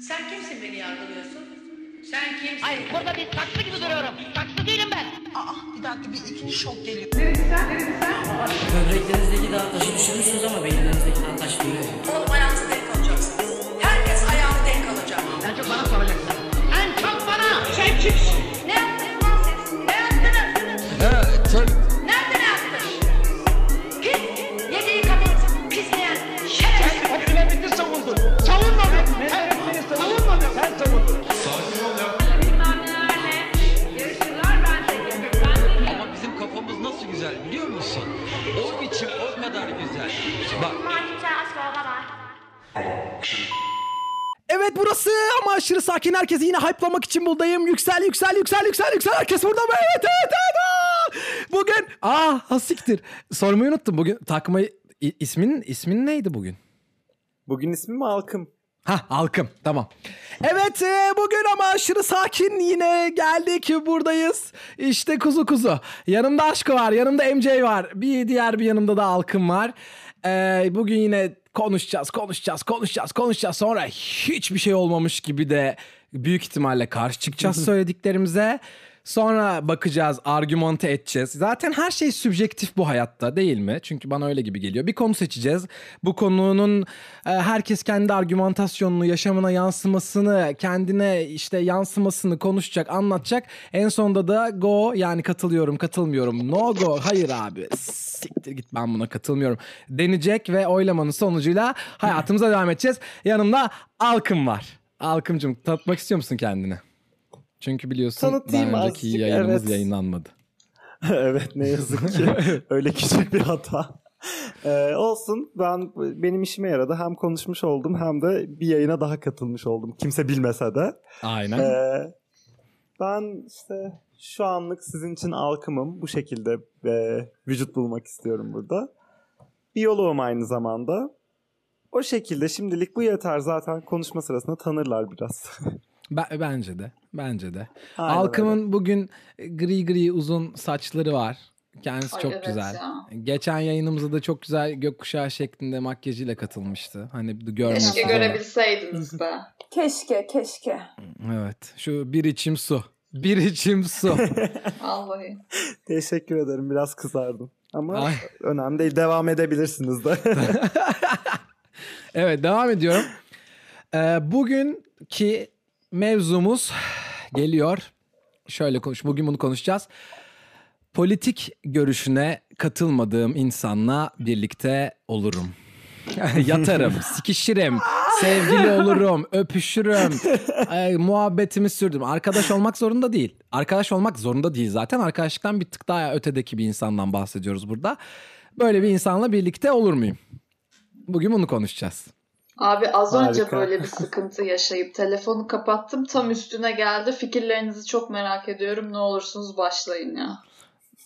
Sen kimsin beni yargılıyorsun? Sen kimsin? Hayır burada bir saksı gibi duruyorum. Saksı değilim ben. Aa bir dakika bir ikinci şok geliyor. Böbreklerinizdeki daha taşı düşürmüşsünüz ama beyinlerinizdeki daha taş duruyor. Oğlum ayağınızı denk alacaksınız. Herkes ayağını denk alacak. En çok bana soracaksın. En çok bana. Sen kimsin? Sakin. Herkesi yine hype'lamak için buradayım. Yüksel yüksel yüksel yüksel yüksel. Herkes burada mı? Evet evet evet. Aa! Bugün aa hasiktir. Sormayı unuttum. Bugün takmayı ismin ismin neydi bugün? Bugün ismim Halkım. Ha halkım tamam. Evet e, bugün ama aşırı sakin yine geldik buradayız. İşte kuzu kuzu. Yanımda aşkı var yanımda MJ var. Bir diğer bir yanımda da halkım var. E, bugün yine konuşacağız konuşacağız konuşacağız konuşacağız. Sonra hiçbir şey olmamış gibi de büyük ihtimalle karşı çıkacağız söylediklerimize. Sonra bakacağız, argümante edeceğiz. Zaten her şey sübjektif bu hayatta değil mi? Çünkü bana öyle gibi geliyor. Bir konu seçeceğiz. Bu konunun e, herkes kendi argümantasyonunu, yaşamına yansımasını, kendine işte yansımasını konuşacak, anlatacak. En sonunda da go yani katılıyorum, katılmıyorum. No go, hayır abi. Siktir git ben buna katılmıyorum. Denecek ve oylamanın sonucuyla hayatımıza devam edeceğiz. Yanımda Alkım var. Alkımcığım tanıtmak istiyor musun kendini? Çünkü biliyorsun Tanıtayım daha önceki azıcık, yayınımız evet. yayınlanmadı. evet ne yazık ki öyle küçük bir hata. Ee, olsun ben benim işime yaradı. Hem konuşmuş oldum hem de bir yayına daha katılmış oldum. Kimse bilmese de. Aynen. Ee, ben işte şu anlık sizin için alkımım. Bu şekilde e, vücut bulmak istiyorum burada. Biyoloğum aynı zamanda. O şekilde şimdilik bu yeter zaten konuşma sırasında tanırlar biraz. Be- bence de. Bence de. Aynen Alkım'ın bugün gri gri uzun saçları var. Kendisi Ay, çok evet güzel. ya. Geçen yayınımızda da çok güzel gökkuşağı şeklinde makyajıyla katılmıştı. Hani görmesi Keşke görebilseydiniz be. Keşke, keşke. Evet. Şu bir içim su. Bir içim su. Vallahi. Teşekkür ederim biraz kızardım. Ama Ay. önemli değil devam edebilirsiniz de. Evet devam ediyorum. Ee, bugünkü mevzumuz geliyor. Şöyle konuş. Bugün bunu konuşacağız. Politik görüşüne katılmadığım insanla birlikte olurum. Yatarım, sikişirim, sevgili olurum, öpüşürüm, e, muhabbetimi sürdüm. Arkadaş olmak zorunda değil. Arkadaş olmak zorunda değil zaten. Arkadaşlıktan bir tık daha ötedeki bir insandan bahsediyoruz burada. Böyle bir insanla birlikte olur muyum? Bugün bunu konuşacağız. Abi az önce Harika. böyle bir sıkıntı yaşayıp telefonu kapattım. Tam üstüne geldi. Fikirlerinizi çok merak ediyorum. Ne olursunuz başlayın ya.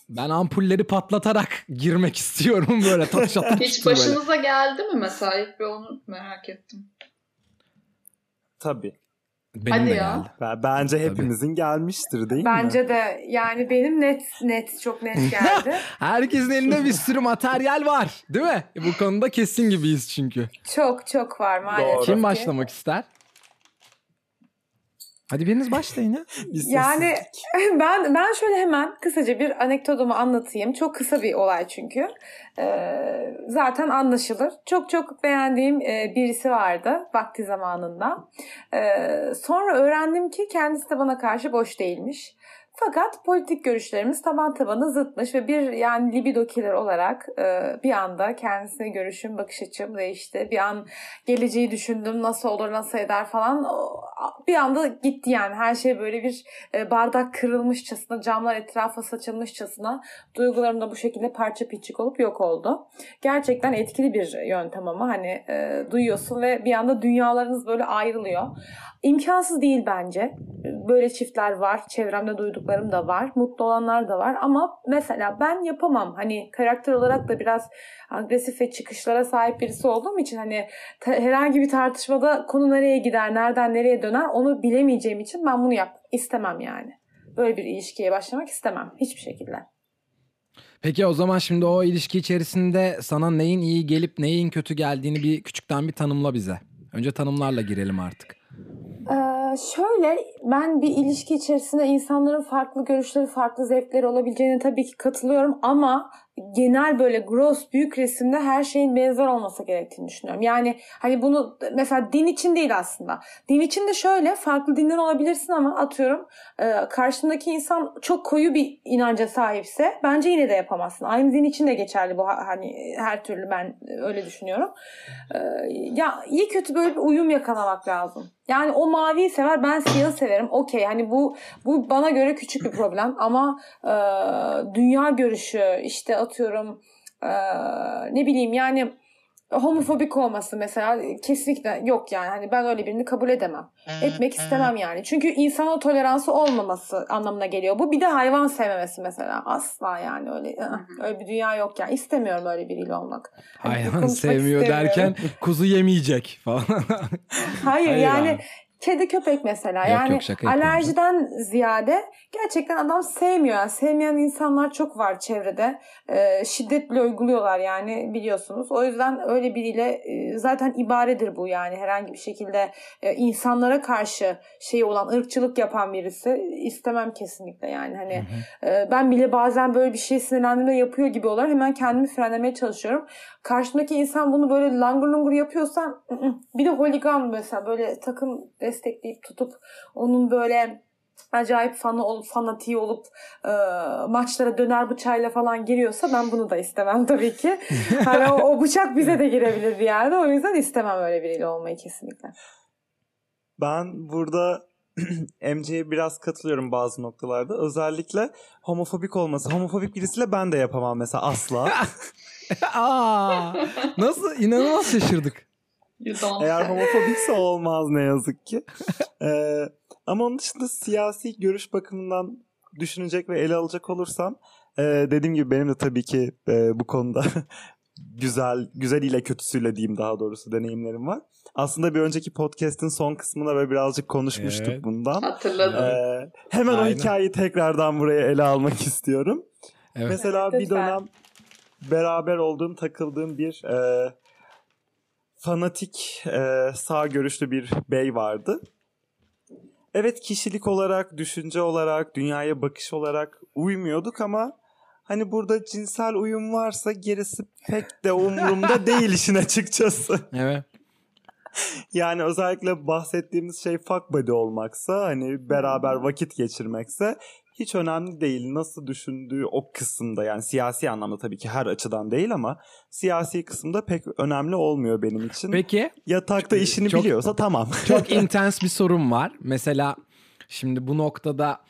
Ben ampulleri patlatarak girmek istiyorum böyle atıp Hiç çıktım böyle. başınıza geldi mi mesela? Bir onu merak ettim. Tabii. Benim Hadi de ya. geldi. Ben- Bence hepimizin gelmiştir değil mi? Bence de yani benim net net çok net geldi. Herkesin elinde bir sürü materyal var değil mi? Bu konuda kesin gibiyiz çünkü. çok çok var maalesef. Doğru. Kim ki. başlamak ister? Hadi biriniz başlayın ya. Bir Yani sessizlik. ben ben şöyle hemen kısaca bir anekdotumu anlatayım. Çok kısa bir olay çünkü. Ee, zaten anlaşılır. Çok çok beğendiğim e, birisi vardı vakti zamanında. Ee, sonra öğrendim ki kendisi de bana karşı boş değilmiş. Fakat politik görüşlerimiz taban tabana zıtmış ve bir yani libido killer olarak e, bir anda kendisine görüşüm, bakış açım değişti. Bir an geleceği düşündüm nasıl olur nasıl eder falan bir anda gitti yani her şey böyle bir e, bardak kırılmışçasına camlar etrafa saçılmışçasına duygularım da bu şekilde parça pinçik olup yok oldu. Gerçekten etkili bir yöntem ama hani e, duyuyorsun ve bir anda dünyalarınız böyle ayrılıyor. İmkansız değil bence. Böyle çiftler var. Çevremde duyduklarım da var. Mutlu olanlar da var. Ama mesela ben yapamam. Hani karakter olarak da biraz agresif ve çıkışlara sahip birisi olduğum için hani herhangi bir tartışmada konu nereye gider, nereden nereye döner onu bilemeyeceğim için ben bunu yap istemem yani. Böyle bir ilişkiye başlamak istemem hiçbir şekilde. Peki o zaman şimdi o ilişki içerisinde sana neyin iyi gelip neyin kötü geldiğini bir küçükten bir tanımla bize. Önce tanımlarla girelim artık. Şöyle ben bir ilişki içerisinde insanların farklı görüşleri, farklı zevkleri olabileceğine tabii ki katılıyorum ama genel böyle gross büyük resimde her şeyin benzer olması gerektiğini düşünüyorum. Yani hani bunu mesela din için değil aslında. Din için de şöyle farklı dinler olabilirsin ama atıyorum e, karşındaki insan çok koyu bir inanca sahipse bence yine de yapamazsın. Aynı din için de geçerli bu ha- hani her türlü ben öyle düşünüyorum. Ee, ya iyi kötü böyle bir uyum yakalamak lazım. Yani o maviyi sever ben siyahı severim. Okey hani bu bu bana göre küçük bir problem ama e, dünya görüşü işte atıyorum e, ne bileyim yani homofobik olması mesela kesinlikle yok yani. Hani ben öyle birini kabul edemem. Etmek istemem yani. Çünkü insana toleransı olmaması anlamına geliyor. Bu bir de hayvan sevmemesi mesela. Asla yani öyle öyle bir dünya yok yani. İstemiyorum öyle biriyle olmak. Hani Hayvan sevmiyor derken kuzu yemeyecek falan. Hayır, Hayır yani abi. Kedi köpek mesela. Yok, yani yok, şaka yapıyorum alerjiden ziyade gerçekten adam sevmiyor. Yani sevmeyen insanlar çok var çevrede. Ee, şiddet bile uyguluyorlar yani biliyorsunuz. O yüzden öyle biriyle e, zaten ibaredir bu yani herhangi bir şekilde e, insanlara karşı şey olan ırkçılık yapan birisi istemem kesinlikle yani hani e, ben bile bazen böyle bir şey sinirlendiğimde yapıyor gibi olur hemen kendimi frenlemeye çalışıyorum. Karşımdaki insan bunu böyle langır lungur yapıyorsa ı ı. bir de holigan mesela böyle takım destekleyip tutup onun böyle acayip fanı olup fanatiği olup e, maçlara döner bıçağıyla falan giriyorsa ben bunu da istemem tabii ki. hani o, o bıçak bize de girebilir bir yerde. O yüzden istemem öyle biriyle olmayı kesinlikle. Ben burada MC'ye biraz katılıyorum bazı noktalarda. Özellikle homofobik olması. Homofobik birisiyle ben de yapamam mesela asla. Aa, nasıl inanılmaz şaşırdık. Eğer homofobikse olmaz ne yazık ki. Ee, ama onun dışında siyasi görüş bakımından düşünecek ve ele alacak olursam e, dediğim gibi benim de tabii ki e, bu konuda güzel güzel ile kötüsüyle diyeyim daha doğrusu deneyimlerim var. Aslında bir önceki podcast'in son kısmında ve birazcık konuşmuştuk Evet. bundan. Hatırladım. Ee, hemen o Aynen. hikayeyi tekrardan buraya ele almak istiyorum. Evet. Mesela Evet, bir dönem beraber olduğum, takıldığım bir e, fanatik e, sağ görüşlü bir bey vardı. Evet kişilik olarak, düşünce olarak, dünyaya bakış olarak uymuyorduk ama hani burada cinsel uyum varsa gerisi pek de umurumda değil işin açıkçası. Evet. Yani özellikle bahsettiğimiz şey fuck buddy olmaksa hani beraber vakit geçirmekse hiç önemli değil. Nasıl düşündüğü o kısımda yani siyasi anlamda tabii ki her açıdan değil ama siyasi kısımda pek önemli olmuyor benim için. Peki Yatakta işini Çok- biliyorsa tamam. çok intens bir sorum var. Mesela şimdi bu noktada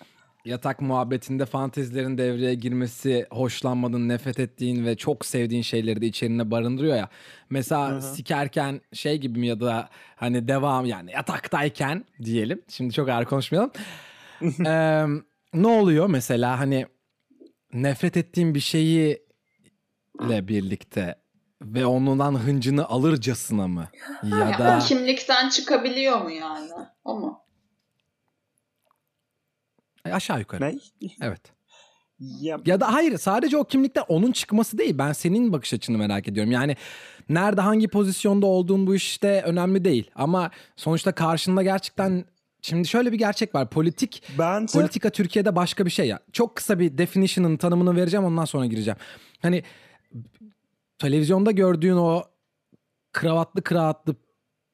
yatak muhabbetinde fantezilerin devreye girmesi, hoşlanmadığın, nefret ettiğin ve çok sevdiğin şeyleri de içerine barındırıyor ya. Mesela sikerken şey gibi mi ya da hani devam yani yataktayken diyelim. Şimdi çok ağır konuşmayalım. Ee, ne oluyor mesela hani nefret ettiğin bir şeyi ile birlikte ve ondan hıncını alırcasına mı? Ya Ya da o kimlikten çıkabiliyor mu yani? O mu? aşağı yukarı. ne? Evet. Ya, Ya da hayır sadece o kimlikten onun çıkması değil. Ben senin bakış açını merak ediyorum. Yani nerede hangi pozisyonda olduğun bu işte önemli değil. Ama sonuçta karşında gerçekten şimdi şöyle bir gerçek var. Politik bence politika Türkiye'de başka bir şey ya. Çok kısa bir definition'ın tanımını vereceğim ondan sonra gireceğim. Hani televizyonda gördüğün o kravatlı kravatlı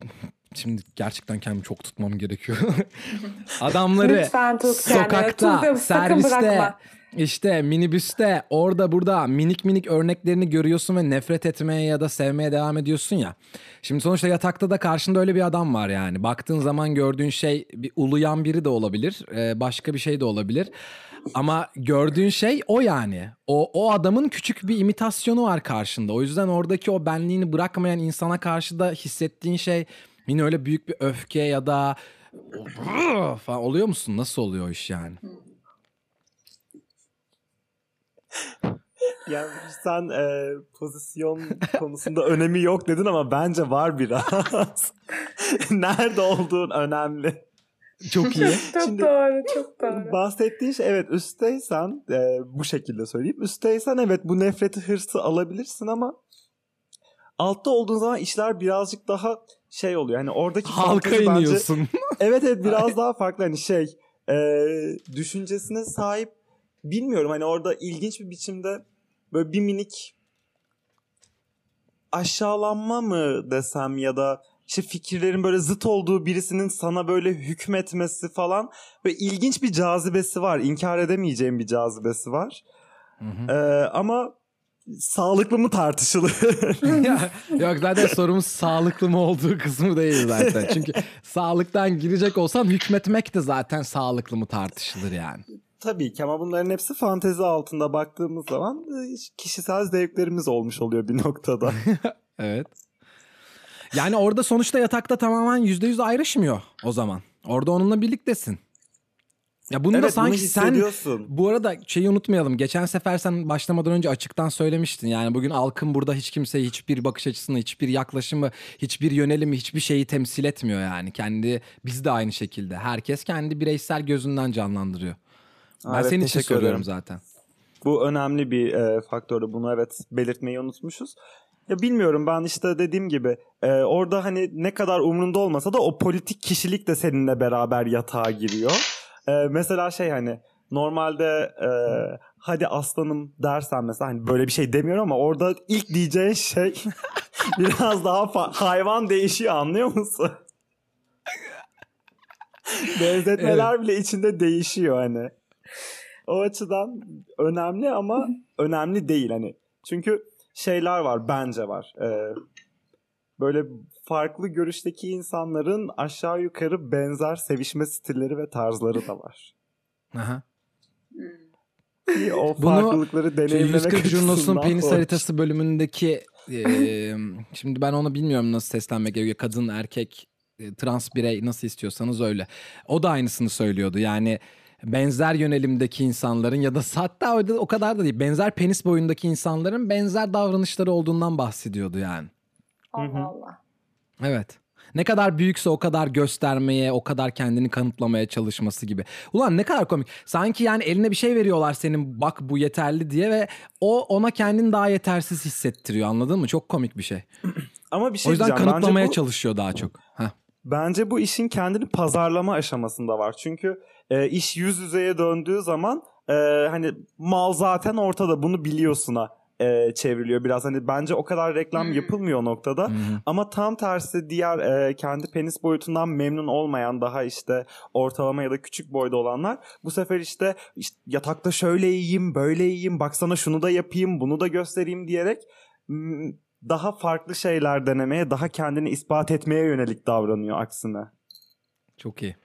Şimdi gerçekten kendimi çok tutmam gerekiyor. Adamları Lütfen tut kendini. sokakta, sakın serviste, bırakma. İşte minibüste, orada burada minik minik örneklerini görüyorsun ve nefret etmeye ya da sevmeye devam ediyorsun ya. Şimdi sonuçta yatakta da karşında öyle bir adam var yani. Baktığın zaman gördüğün şey bir uluyan biri de olabilir, e, başka bir şey de olabilir. Ama gördüğün şey o yani. O, o adamın küçük bir imitasyonu var karşında. O yüzden oradaki o benliğini bırakmayan insana karşı da hissettiğin şey yine öyle büyük bir öfke ya da falan oluyor musun? Nasıl oluyor iş yani? Yani sen e, pozisyon konusunda önemi yok dedin ama bence var biraz. Nerede olduğun önemli. Çok iyi. Çok Şimdi- doğru, çok doğru. Bahsettiğin şey evet üstteysen e, bu şekilde söyleyeyim. Üstteysen evet bu nefreti hırsı alabilirsin ama altta olduğun zaman işler birazcık daha şey oluyor. Hani oradaki Halka fantezi bence- iniyorsun. evet evet biraz daha farklı hani şey e, düşüncesine sahip bilmiyorum hani orada ilginç bir biçimde böyle bir minik aşağılanma mı desem ya da işte fikirlerin böyle zıt olduğu birisinin sana böyle hükmetmesi falan ve ilginç bir cazibesi var. İnkar edemeyeceğim bir cazibesi var. Ee, ama sağlıklı mı tartışılır? Ya, Yok zaten sorumuz sağlıklı mı olduğu kısmı değil zaten. Çünkü sağlıktan girecek olsam hükmetmek de zaten sağlıklı mı tartışılır yani. Tabii ki ama bunların hepsi fantezi altında baktığımız zaman e, kişisel zevklerimiz olmuş oluyor bir noktada. Evet. Yani orada sonuçta yatakta tamamen yüzde yüz ayrışmıyor o zaman. Orada onunla birliktesin. Ya bunu da Evet, bunu sanki sen hissediyorsun. bu arada şeyi unutmayalım. Geçen sefer sen başlamadan önce açıktan söylemiştin. Yani bugün Alkın burada hiç kimseyi hiçbir bakış açısını, hiçbir yaklaşımı, hiçbir yönelimi, hiçbir şeyi temsil etmiyor yani. Kendi biz de aynı şekilde. Herkes kendi bireysel gözünden canlandırıyor. Ben Evet, senin için soruyorum ederim. zaten. Bu önemli bir e, faktördü. Bunu evet belirtmeyi unutmuşuz. Ya bilmiyorum ben işte dediğim gibi e, orada hani ne kadar umrunda olmasa da o politik kişilik de seninle beraber yatağa giriyor. E, mesela şey hani normalde e, hadi aslanım dersen mesela hani böyle bir şey demiyorum ama orada ilk diyeceğin şey biraz daha hayvan değişiyor anlıyor musun? Benzetmeler bile içinde değişiyor hani. O açıdan önemli ama önemli değil hani. Çünkü şeyler var bence var. Ee, böyle farklı görüşteki insanların aşağı yukarı benzer sevişme stilleri ve tarzları da var. Aha. Ki o Bunu farklılıkları Şu deneyimlemek 140 Jurnal'sun açısından penis hoş. haritası bölümündeki e, şimdi ben onu bilmiyorum nasıl seslenmek gerekiyor. Kadın, erkek, e, trans birey nasıl istiyorsanız öyle. O da aynısını söylüyordu. Yani benzer yönelimdeki insanların ya da hatta o, da- o kadar da değil. Benzer penis boyundaki insanların benzer davranışları olduğundan bahsediyordu yani. Allah Allah. Evet. Ne kadar büyükse o kadar göstermeye, o kadar kendini kanıtlamaya çalışması gibi. Ulan ne kadar komik. Sanki yani eline bir şey veriyorlar senin bak bu yeterli diye ve o ona kendini daha yetersiz hissettiriyor anladın mı? Çok komik bir şey. Ama bir şey o yüzden kanıtlamaya bu- çalışıyor daha çok. Heh. Bence bu işin kendini pazarlama aşamasında var. Çünkü e, iş yüz yüzeye döndüğü zaman e, hani mal zaten ortada bunu biliyorsuna e, çevriliyor biraz. Hani bence o kadar reklam yapılmıyor o noktada. Ama tam tersi diğer e, kendi penis boyutundan memnun olmayan daha işte ortalama ya da küçük boyda olanlar bu sefer işte, işte yatakta şöyle yiyeyim, böyle yiyeyim, baksana şunu da yapayım, bunu da göstereyim diyerek daha farklı şeyler denemeye, daha kendini ispat etmeye yönelik davranıyor aksine. Çok iyi.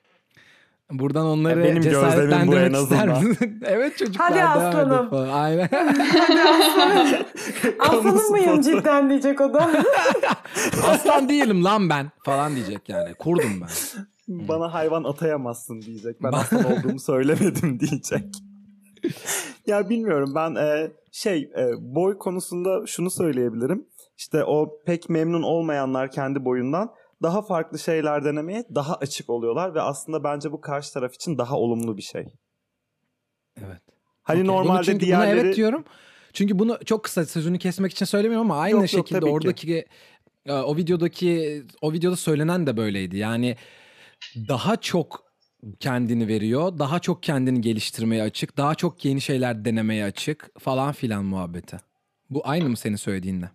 Buradan onları Ya benim gözlemim bu en cesaretlendirmek ister azından. misin? evet çocuklar. Hadi aslanım. falan. Aynen. Aslanım mıyım spotu. cidden diyecek o da. Aslan değilim lan ben falan diyecek yani. Kurdum ben. Bana hayvan atayamazsın diyecek. Ben aslan olduğumu söylemedim diyecek. ya bilmiyorum ben e, şey e, boy konusunda şunu söyleyebilirim. İşte o pek memnun olmayanlar kendi boyundan daha farklı şeyler denemeye daha açık oluyorlar ve aslında bence bu karşı taraf için daha olumlu bir şey. Evet. Hani. Bunu normalde çünkü diğerleri Buna evet diyorum. Çünkü bunu çok kısa sözünü kesmek için söylemiyorum ama aynı Yok, yok, şekilde ki. oradaki e, o videodaki o videoda söylenen de böyleydi. Yani daha çok kendini veriyor, daha çok kendini geliştirmeye açık, daha çok yeni şeyler denemeye açık falan filan muhabbeti. Bu aynı mı senin söylediğinle?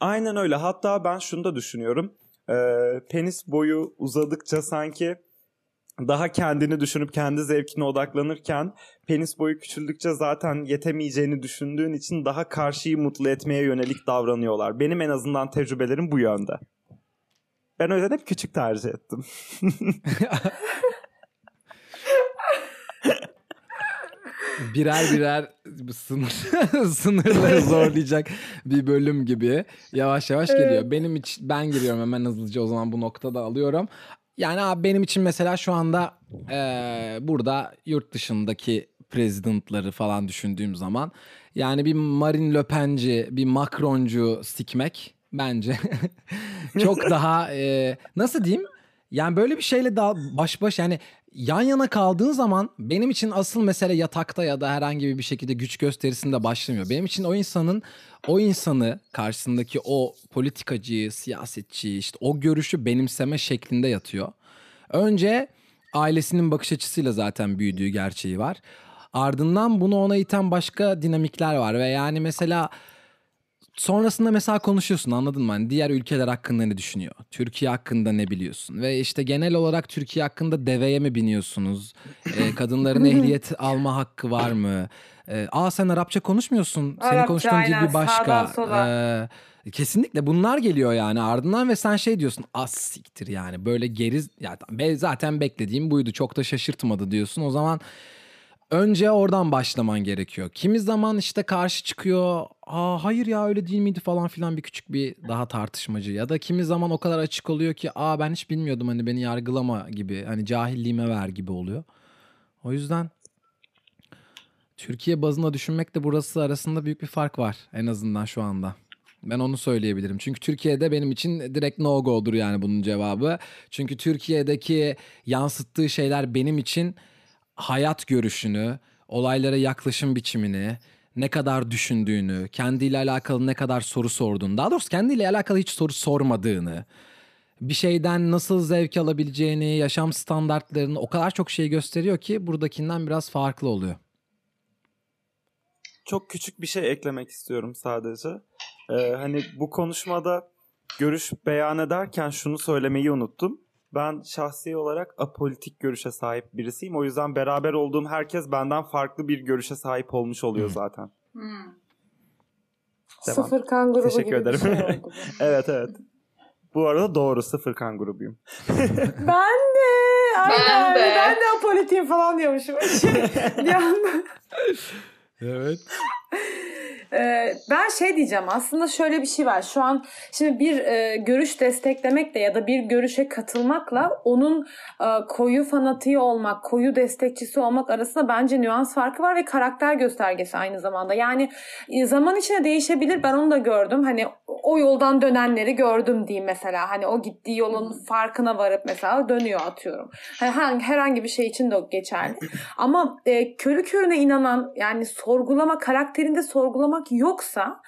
Aynen öyle. Hatta ben şunu da düşünüyorum. Ee, penis boyu uzadıkça sanki daha kendini düşünüp kendi zevkine odaklanırken penis boyu küçüldükçe zaten yetemeyeceğini düşündüğün için daha karşıyı mutlu etmeye yönelik davranıyorlar. Benim en azından tecrübelerim bu yönde. Ben o yüzden hep küçük tercih ettim. birer birer sınır sınırları zorlayacak bir bölüm gibi yavaş yavaş geliyor. Benim için ben giriyorum hemen hızlıca o zaman bu noktada alıyorum. Yani abi benim için mesela şu anda eee, burada yurt dışındaki prezidentları falan düşündüğüm zaman yani bir Marine Le Pen'ci, bir Macron'cu sikmek bence çok daha eee, nasıl diyeyim? Yani böyle bir şeyle daha baş baş yani yan yana kaldığın zaman benim için asıl mesele yatakta ya da herhangi bir şekilde güç gösterisinde başlamıyor. Benim için o insanın o insanı karşısındaki o politikacıyı, siyasetçiyi işte o görüşü benimseme şeklinde yatıyor. Önce ailesinin bakış açısıyla zaten büyüdüğü gerçeği var. Ardından bunu ona iten başka dinamikler var ve yani mesela sonrasında mesela konuşuyorsun anladın mı? Hani diğer ülkeler hakkında ne düşünüyor? Türkiye hakkında ne biliyorsun? Ve işte genel olarak Türkiye hakkında deveye mi biniyorsunuz? Ee, kadınların ehliyet alma hakkı var mı? Ee, Aa sen Arapça konuşmuyorsun. Senin Arapça, konuştuğun dil aynen. bir başka. Ee, kesinlikle bunlar geliyor yani ardından ve sen şey diyorsun az siktir yani böyle geri ya ben zaten beklediğim buydu çok da şaşırtmadı diyorsun o zaman önce oradan başlaman gerekiyor. Kimi zaman işte karşı çıkıyor. Aa hayır ya öyle değil miydi falan filan bir küçük bir daha tartışmacı ya da kimi zaman o kadar açık oluyor ki aa ben hiç bilmiyordum hani beni yargılama gibi hani cahilliğime ver gibi oluyor. O yüzden Türkiye bazında düşünmekle burası arasında büyük bir fark var en azından şu anda. Ben onu söyleyebilirim. Çünkü Türkiye'de benim için direkt no go'dur yani bunun cevabı. Çünkü Türkiye'deki yansıttığı şeyler benim için hayat görüşünü, olaylara yaklaşım biçimini, ne kadar düşündüğünü, kendiyle alakalı ne kadar soru sorduğunu, daha doğrusu kendiyle alakalı hiç soru sormadığını, bir şeyden nasıl zevk alabileceğini, yaşam standartlarını o kadar çok şey gösteriyor ki buradakinden biraz farklı oluyor. Çok küçük bir şey eklemek istiyorum sadece. Ee, hani bu konuşmada görüş beyan ederken şunu söylemeyi unuttum. Ben şahsi olarak apolitik görüşe sahip birisiyim. O yüzden beraber olduğum herkes benden farklı bir görüşe sahip olmuş oluyor zaten. Hmm. Devam. Sıfır kan grubu Teşekkür gibi ederim. bir şey oldu. evet evet. Bu arada doğru sıfır kan grubuyum. ben de. Aynen. Ben de. Ben de apolitiyim falan diyormuşum. bir anda. Evet. Ee, ben şey diyeceğim aslında şöyle bir şey var. Şu an şimdi bir e, görüş desteklemekle ya da bir görüşe katılmakla onun e, koyu fanatiği olmak, koyu destekçisi olmak arasında bence nüans farkı var ve karakter göstergesi aynı zamanda. Yani e, zaman içinde değişebilir. Ben onu da gördüm. Hani o yoldan dönenleri gördüm diyeyim mesela. Hani o gittiği yolun farkına varıp mesela dönüyor atıyorum. Hani herhangi, herhangi bir şey için de geçerli. Ama e, körü körüne inanan yani sorgulama karakterinde sorgulamak yoksa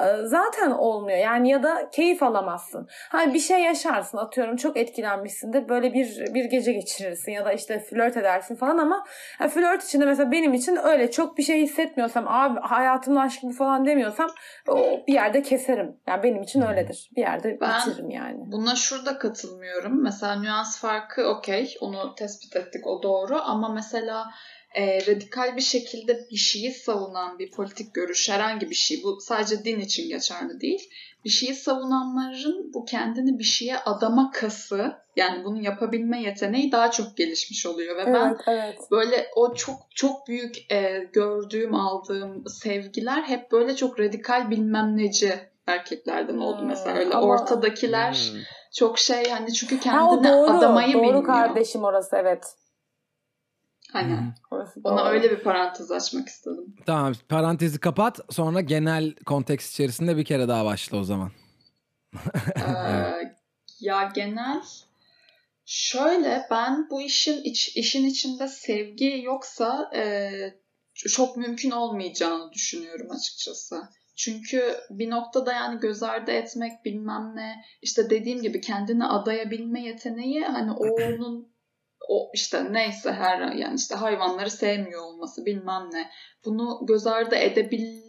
e, zaten olmuyor. Yani ya da keyif alamazsın. Hani bir şey yaşarsın atıyorum çok etkilenmişsindir. Böyle bir bir gece geçirirsin ya da işte flört edersin falan ama yani flört içinde mesela benim için öyle çok bir şey hissetmiyorsam abi hayatımın aşkı bu falan demiyorsam o bir yerde keserim. Yani benim için öyledir. Bir yerde Ben- bitiririm yani. Buna şurada katılmıyorum. Mesela nüans farkı okey. Onu tespit ettik o doğru. Ama mesela e, radikal bir şekilde bir şeyi savunan bir politik görüş herhangi bir şey. Bu sadece din için geçerli değil. Bir şeyi savunanların bu kendini bir şeye adama kası yani bunu yapabilme yeteneği daha çok gelişmiş oluyor. Ve ben Evet, evet. böyle o çok çok büyük e, gördüğüm aldığım sevgiler hep böyle çok radikal bilmem neci erkeklerden oldu Hmm, mesela öyle ama- ortadakiler Hmm. çok şey hani çünkü Ha, o kendini doğru. adamayı doğru bilmiyor. kardeşim orası evet. Hani Orası ona öyle bir parantez açmak istedim. Tamam parantezi kapat sonra genel konteks içerisinde bir kere daha başla o zaman. Ee, ya genel şöyle ben bu işin iç, işin içinde sevgi yoksa e, çok mümkün olmayacağını düşünüyorum açıkçası. Çünkü bir noktada yani göz ardı etmek bilmem ne işte dediğim gibi kendini adayabilme yeteneği hani o onun o işte neyse her yani işte hayvanları sevmiyor olması bilmem ne bunu göz ardı edebil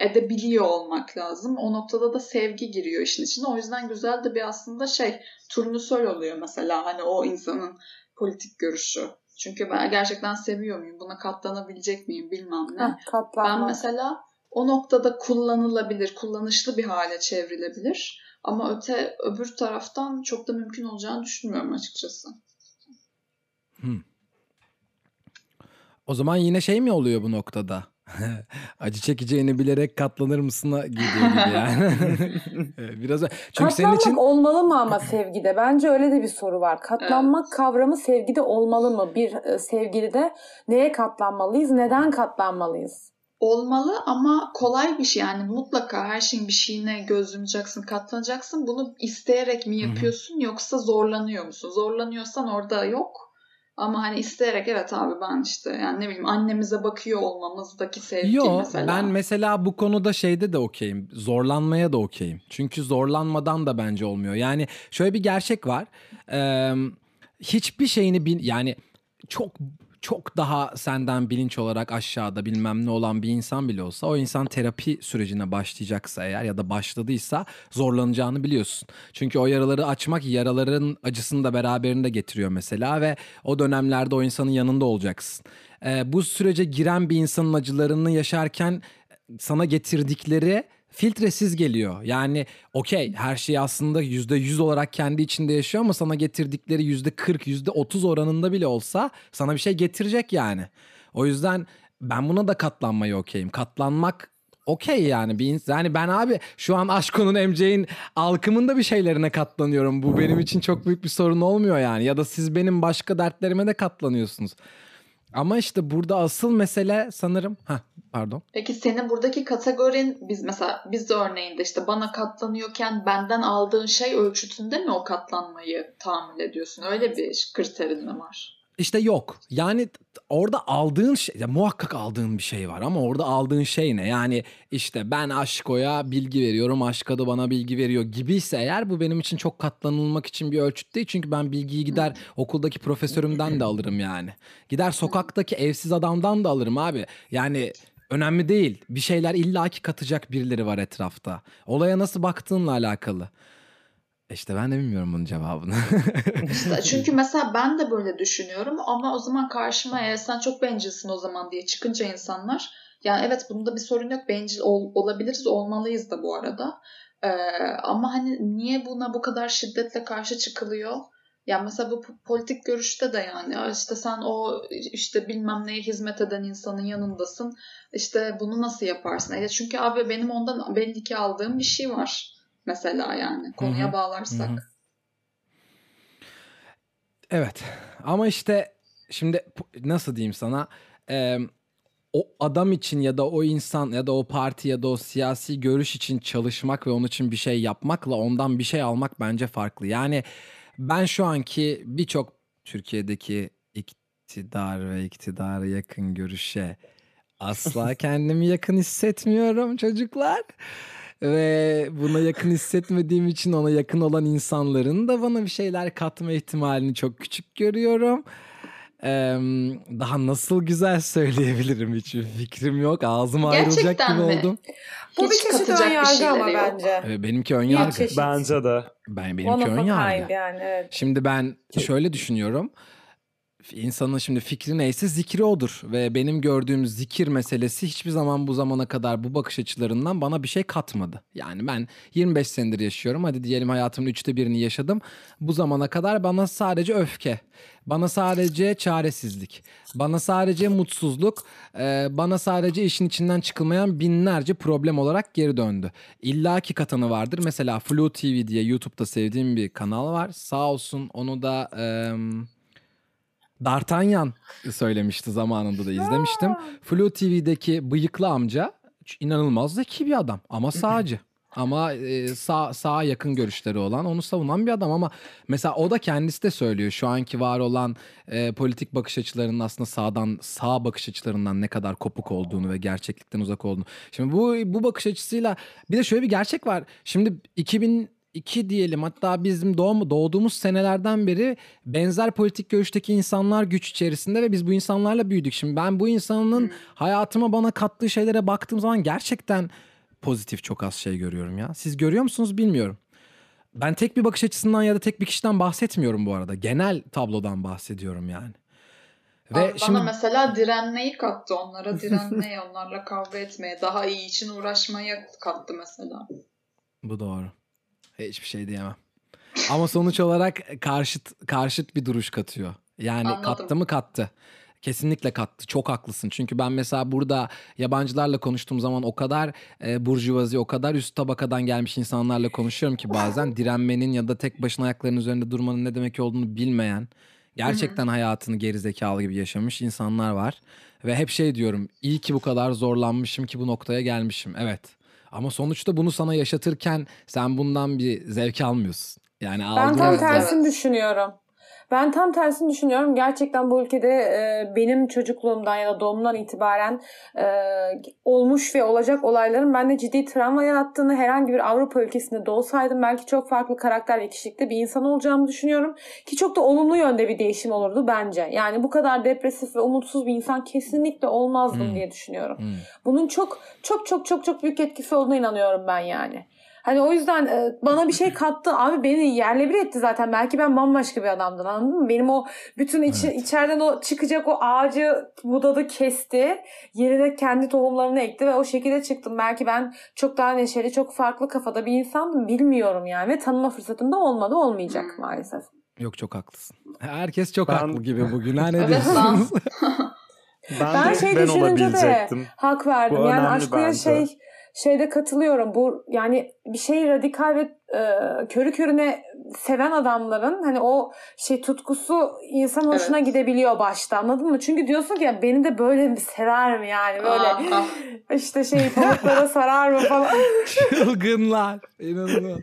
edebiliyor olmak lazım. O noktada da sevgi giriyor işin içine. O yüzden güzel de bir aslında şey turnusol oluyor mesela hani o insanın politik görüşü. Çünkü ben gerçekten seviyor muyum? Buna katlanabilecek miyim bilmem ne. Heh. Ben mesela o noktada kullanılabilir, kullanışlı bir hale çevrilebilir. Ama öte öbür taraftan çok da mümkün olacağını düşünmüyorum açıkçası. O zaman yine şey mi oluyor bu noktada? Acı çekeceğini bilerek katlanır mısına gidiyor gibi yani. Biraz çünkü senin Katlanmak için olmalı mı ama sevgide? Bence öyle de bir soru var. Katlanmak kavramı sevgide olmalı mı? Bir e, sevgilide neye katlanmalıyız? Neden katlanmalıyız? olmalı ama kolay bir şey yani mutlaka her şeyin bir şeyine göz yumacaksın, katlanacaksın. Bunu isteyerek mi yapıyorsun yoksa zorlanıyor musun? Zorlanıyorsan orada yok. Ama hani isteyerek evet abi ben işte yani ne bileyim annemize bakıyor olmamızdaki sevgi Yo mesela. ben mesela bu konuda şeyde de okeyim. Zorlanmaya da okeyim. Çünkü zorlanmadan da bence olmuyor. Yani şöyle bir gerçek var. Ee, hiçbir şeyini bil yani çok çok daha senden bilinç olarak aşağıda bilmem ne olan bir insan bile olsa o insan terapi sürecine başlayacaksa eğer ya da başladıysa zorlanacağını biliyorsun. Çünkü o yaraları açmak yaraların acısını da beraberinde getiriyor mesela ve o dönemlerde o insanın yanında olacaksın. Ee, bu sürece giren bir insanın acılarını yaşarken sana getirdikleri filtresiz geliyor. Yani okey her şey aslında yüzde yüz olarak kendi içinde yaşıyor ama sana getirdikleri yüzde kırk, yüzde otuz oranında bile olsa sana bir şey getirecek yani. O yüzden ben buna da katlanmayı okeyim. Katlanmak okey yani bir yani ben abi şu an Aşko'nun MC'in alkımında bir şeylerine katlanıyorum. Bu benim için çok büyük bir sorun olmuyor yani. Ya da siz benim başka dertlerime de katlanıyorsunuz. Ama işte burada asıl mesele sanırım ha pardon. Peki senin buradaki kategorin biz mesela biz de örneğinde işte bana katlanıyorken benden aldığın şey ölçütünde mi o katlanmayı tahammül ediyorsun? Öyle bir kriterin mi var? İşte yok. Yani orada aldığın şey, ya muhakkak aldığın bir şey var ama orada aldığın şey ne? Yani işte ben Aşko'ya bilgi veriyorum, Aşko da bana bilgi veriyor gibiyse eğer bu benim için çok katlanılmak için bir ölçüt değil. Çünkü ben bilgiyi gider okuldaki profesörümden de alırım yani. Gider sokaktaki evsiz adamdan da alırım abi. Yani önemli değil. Bir şeyler illaki katacak birileri var etrafta. Olaya nasıl baktığınla alakalı. İşte ben de bilmiyorum bunun cevabını. İşte çünkü mesela ben de böyle düşünüyorum ama o zaman karşıma eğer sen çok bencilsin o zaman diye çıkınca insanlar yani evet bunda bir sorun yok bencil ol- olabiliriz olmalıyız da bu arada Ee, ama hani niye buna bu kadar şiddetle karşı çıkılıyor? Yani mesela bu po- politik görüşte de yani "Ya işte sen o işte bilmem neye hizmet eden insanın yanındasın işte bunu nasıl yaparsın? Evet çünkü abi benim ondan belli ki aldığım bir şey var mesela yani konuya Hı hı. bağlarsak. Hı hı. Evet ama işte şimdi nasıl diyeyim sana Eee, o adam için ya da o insan ya da o parti ya da o siyasi görüş için çalışmak ve onun için bir şey yapmakla ondan bir şey almak bence farklı. Yani ben şu anki birçok Türkiye'deki iktidar ve iktidara yakın görüşe asla kendimi yakın hissetmiyorum çocuklar. Ve buna yakın hissetmediğim için ona yakın olan insanların da bana bir şeyler katma ihtimalini çok küçük görüyorum. Eee, daha nasıl güzel söyleyebilirim hiçbir fikrim yok. Ağzım ayrılacak Gerçekten gibi mi? oldum. Bu bir Hiç çeşit katacak ön bir yargı ama yok. bence. Ee, benimki ön Bir yargı. çeşit. Bence de. Ben One benimki of ön yargı. yani evet. Şimdi ben şöyle düşünüyorum. İnsanın şimdi fikri neyse zikri odur. Ve benim gördüğüm zikir meselesi hiçbir zaman bu zamana kadar bu bakış açılarından bana bir şey katmadı. Yani ben 25 senedir yaşıyorum. Hadi diyelim hayatımın üçte birini yaşadım. Bu zamana kadar bana sadece öfke, bana sadece çaresizlik, bana sadece mutsuzluk, e, bana sadece işin içinden çıkılmayan binlerce problem olarak geri döndü. İlla ki katanı vardır. Mesela Flu TV diye YouTube'da sevdiğim bir kanal var. Sağ olsun onu da... em, D'Artagnan söylemişti zamanında da izlemiştim. Flu TV'deki bıyıklı amca inanılmaz zeki bir adam ama sağcı. Ama e, sağ sağa yakın görüşleri olan, onu savunan bir adam ama mesela o da kendisi de söylüyor şu anki var olan e, politik bakış açılarının aslında sağdan sağ bakış açılarından ne kadar kopuk olduğunu ve gerçeklikten uzak olduğunu. Şimdi bu bu bakış açısıyla bir de şöyle bir gerçek var. Şimdi 2002 diyelim hatta bizim doğum, doğduğumuz senelerden beri benzer politik görüşteki insanlar güç içerisinde ve biz bu insanlarla büyüdük. Şimdi ben bu insanın hayatıma bana kattığı şeylere baktığım zaman gerçekten pozitif çok az şey görüyorum ya. Siz görüyor musunuz bilmiyorum. Ben tek bir bakış açısından ya da tek bir kişiden bahsetmiyorum bu arada. Genel tablodan bahsediyorum yani. Ve Abi şimdi Bana mesela direnmeyi kattı onlara. Direnmeye, onlarla kavga etmeye, daha iyi için uğraşmaya kattı mesela. bu doğru. Hiçbir şey diyemem. Ama sonuç olarak karşıt karşıt bir duruş katıyor. Yani Anladım. kattı mı kattı. Kesinlikle kattı. Çok haklısın. Çünkü ben mesela burada yabancılarla konuştuğum zaman o kadar e, burjuvazi, o kadar üst tabakadan gelmiş insanlarla konuşuyorum ki bazen direnmenin ya da tek başına ayaklarının üzerinde durmanın ne demek olduğunu bilmeyen Gerçekten hayatını gerizekalı gibi yaşamış insanlar var. Ve hep şey diyorum iyi ki bu kadar zorlanmışım ki bu noktaya gelmişim. Evet. Ama sonuçta bunu sana yaşatırken sen bundan bir zevk almıyorsun. Yani Ben tam tersini düşünüyorum. Ben tam tersini düşünüyorum. Gerçekten bu ülkede e, benim çocukluğumdan ya da doğumdan itibaren e, olmuş ve olacak olayların bende ciddi travma yarattığını herhangi bir Avrupa ülkesinde doğsaydım belki çok farklı karakter ve kişilikte bir insan olacağımı düşünüyorum. Ki çok da olumlu yönde bir değişim olurdu bence. Yani bu kadar depresif ve umutsuz bir insan kesinlikle olmazdım Hmm. diye düşünüyorum. Hmm. Bunun çok çok çok çok çok büyük etkisi olduğuna inanıyorum ben yani. Hani o yüzden e, bana bir şey kattı. Abi beni yerle bir etti zaten. Belki ben bambaşka bir adamdım anladın mı? Benim o bütün içi, içeriden o çıkacak o ağacı budadı kesti. Yerine kendi tohumlarını ekti ve o şekilde çıktım. Belki ben çok daha neşeli, çok farklı kafada bir insandım. Bilmiyorum yani. Ve tanıma fırsatım da olmadı. Olmayacak Hmm. maalesef. Yok çok haklısın. Herkes çok Ben- haklı gibi bugün. Ha ne Evet diyorsunuz? Ben, Ben de şey ben düşününce de hak verdim. Bu yani aşkıya bence. şey şeyde katılıyorum. Bu yani bir şeyi radikal ve e, körü körüne seven adamların hani o şey tutkusu insan hoşuna gidebiliyor başta anladın mı? Çünkü diyorsun ki ya beni de böyle mi sever mi yani böyle Ah, ah. işte şey pamuklara sarar mı falan. Çılgınlar. İnanılmaz.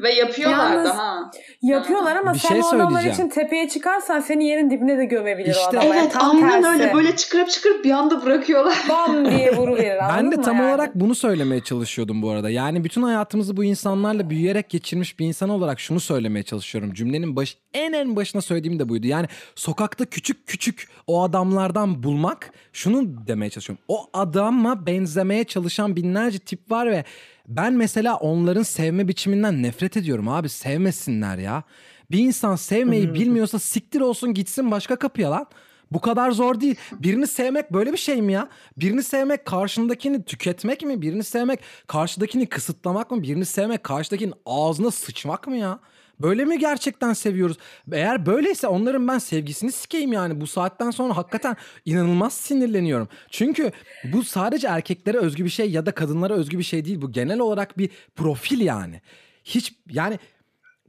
Ve yapıyorlar Yalnız- da ha. Yapıyorlar ama Bir sen şey o adamlar için tepeye çıkarsan seni yerin dibine de gömebilir İşte- o adam. Yani Evet tam aynen tersi. öyle. Böyle çıkarıp çıkarıp bir anda bırakıyorlar. bam diye vuruverir Ben de tam yani? olarak bunu söylemeye çalışıyordum bu arada. Yani bütün hayatımızı bu insanlarla büyüyerek geçirmiş bir insan olarak şunu söylemeye çalışıyorum. Cümlenin baş, en en başına söylediğim de buydu. Yani sokakta küçük küçük o adamlardan bulmak şunu demeye çalışıyorum. O adama benzemeye çalışan binlerce tip var ve ben mesela onların sevme biçiminden nefret ediyorum abi. Sevmesinler ya. Bir insan sevmeyi bilmiyorsa siktir olsun gitsin başka kapıya lan. Bu kadar zor değil. Birini sevmek böyle bir şey mi ya? Birini sevmek karşındakini tüketmek mi? Birini sevmek karşıdakini kısıtlamak mı? Birini sevmek karşıdakinin ağzına sıçmak mı ya? Böyle mi gerçekten seviyoruz? Eğer böyleyse onların ben sevgisini sikeyim yani. Bu saatten sonra hakikaten inanılmaz sinirleniyorum. Çünkü bu sadece erkeklere özgü bir şey ya da kadınlara özgü bir şey değil. Bu genel olarak bir profil yani. Hiç yani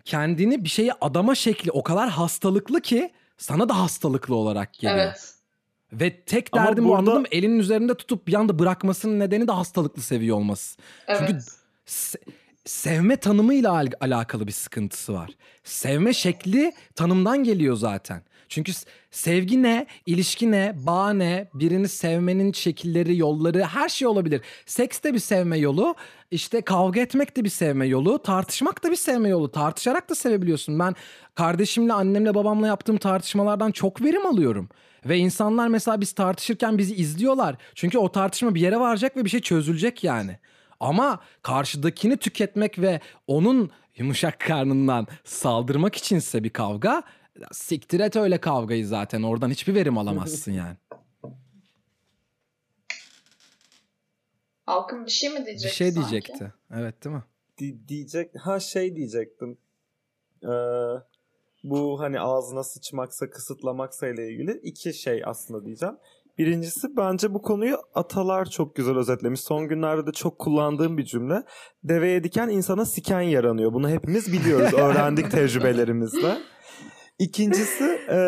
kendini bir şeye adama şekli o kadar hastalıklı ki sana da hastalıklı olarak geliyor. Evet. Ve tek Ama derdim bu burada- anladım elinin üzerinde tutup bir anda bırakmasının nedeni de hastalıklı seviyor olması. Evet. Çünkü se- sevme tanımıyla al- alakalı bir sıkıntısı var. Sevme şekli tanımdan geliyor zaten. Çünkü sevgi ne, ilişki ne, bağ ne, birini sevmenin şekilleri, yolları her şey olabilir. Seks de bir sevme yolu, işte kavga etmek de bir sevme yolu, tartışmak da bir sevme yolu. Tartışarak da sevebiliyorsun. Ben kardeşimle, annemle, babamla yaptığım tartışmalardan çok verim alıyorum. Ve insanlar mesela biz tartışırken bizi izliyorlar. Çünkü o tartışma bir yere varacak ve bir şey çözülecek yani. Ama karşıdakini tüketmek ve onun yumuşak karnından saldırmak içinse bir kavga siktir et öyle kavgayı zaten oradan hiçbir verim alamazsın yani. Halkın bir şey mi bir diyecek şey sanki? diyecekti. Evet değil mi? Di- diyecek ha şey diyecektim. Ee, bu hani ağzına sıçmaksa kısıtlamaksa ile ilgili iki şey aslında diyeceğim. Birincisi bence bu konuyu atalar çok güzel özetlemiş. Son günlerde de çok kullandığım bir cümle. Deveye diken insana siken yaranıyor. Bunu hepimiz biliyoruz. Öğrendik tecrübelerimizle. İkincisi e,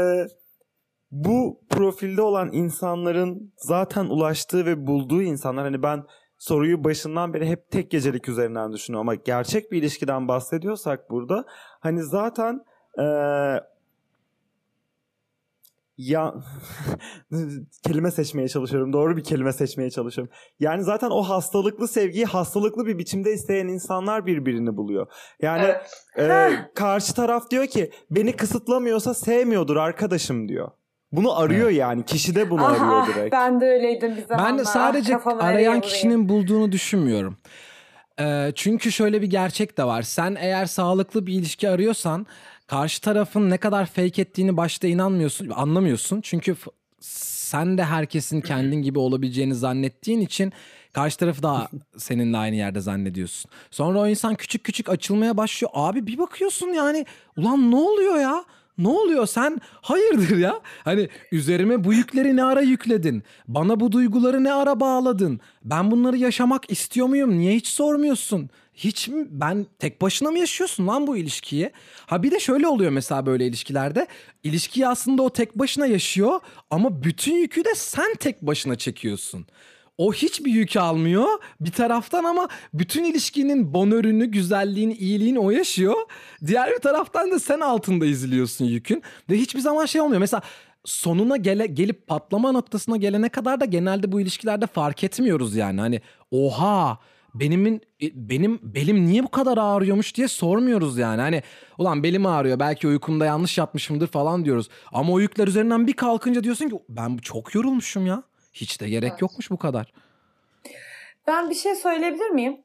bu profilde olan insanların zaten ulaştığı ve bulduğu insanlar hani ben soruyu başından beri hep tek gecelik üzerinden düşünüyorum ama gerçek bir ilişkiden bahsediyorsak burada hani zaten eee, ya kelime seçmeye çalışıyorum. Doğru bir kelime seçmeye çalışıyorum. Yani zaten o hastalıklı sevgiyi hastalıklı bir biçimde isteyen insanlar birbirini buluyor. Yani Evet. e, karşı taraf diyor ki beni kısıtlamıyorsa sevmiyordur arkadaşım diyor. Bunu arıyor yani. Kişi de bunu Ah, arıyor direkt. ben de öyleydim bir zamanlar. Ben de sadece kafamı arayan kişinin bulduğunu düşünmüyorum. Ee, çünkü şöyle bir gerçek de var. Sen eğer sağlıklı bir ilişki arıyorsan karşı tarafın ne kadar fake ettiğini başta inanmıyorsun, anlamıyorsun. Çünkü sen de herkesin kendin gibi olabileceğini zannettiğin için karşı tarafı da seninle aynı yerde zannediyorsun. Sonra o insan küçük küçük açılmaya başlıyor. Abi bir bakıyorsun yani ulan ne oluyor ya? Ne oluyor sen hayırdır ya? Hani üzerime bu yükleri ne ara yükledin? Bana bu duyguları ne ara bağladın? Ben bunları yaşamak istiyor muyum? Niye hiç sormuyorsun? Hiç mi ben tek başına mı yaşıyorsun lan bu ilişkiyi? Ha bir de şöyle oluyor mesela böyle ilişkilerde. İlişkiyi aslında o tek başına yaşıyor ama bütün yükü de sen tek başına çekiyorsun. O hiçbir yük almıyor bir taraftan ama bütün ilişkinin bonörünü, güzelliğini, iyiliğini o yaşıyor. Diğer bir taraftan da sen altında izliyorsun yükün ve hiçbir zaman şey olmuyor. Mesela sonuna gele, gelip patlama noktasına gelene kadar da genelde bu ilişkilerde fark etmiyoruz yani. Hani oha benimin e, benim belim niye bu kadar ağrıyormuş diye sormuyoruz yani. Hani ulan belim ağrıyor belki uykumda yanlış yatmışımdır falan diyoruz. Ama o yükler üzerinden bir kalkınca diyorsun ki ben çok yorulmuşum ya. Hiç de gerek Evet. yokmuş bu kadar. Ben bir şey söyleyebilir miyim?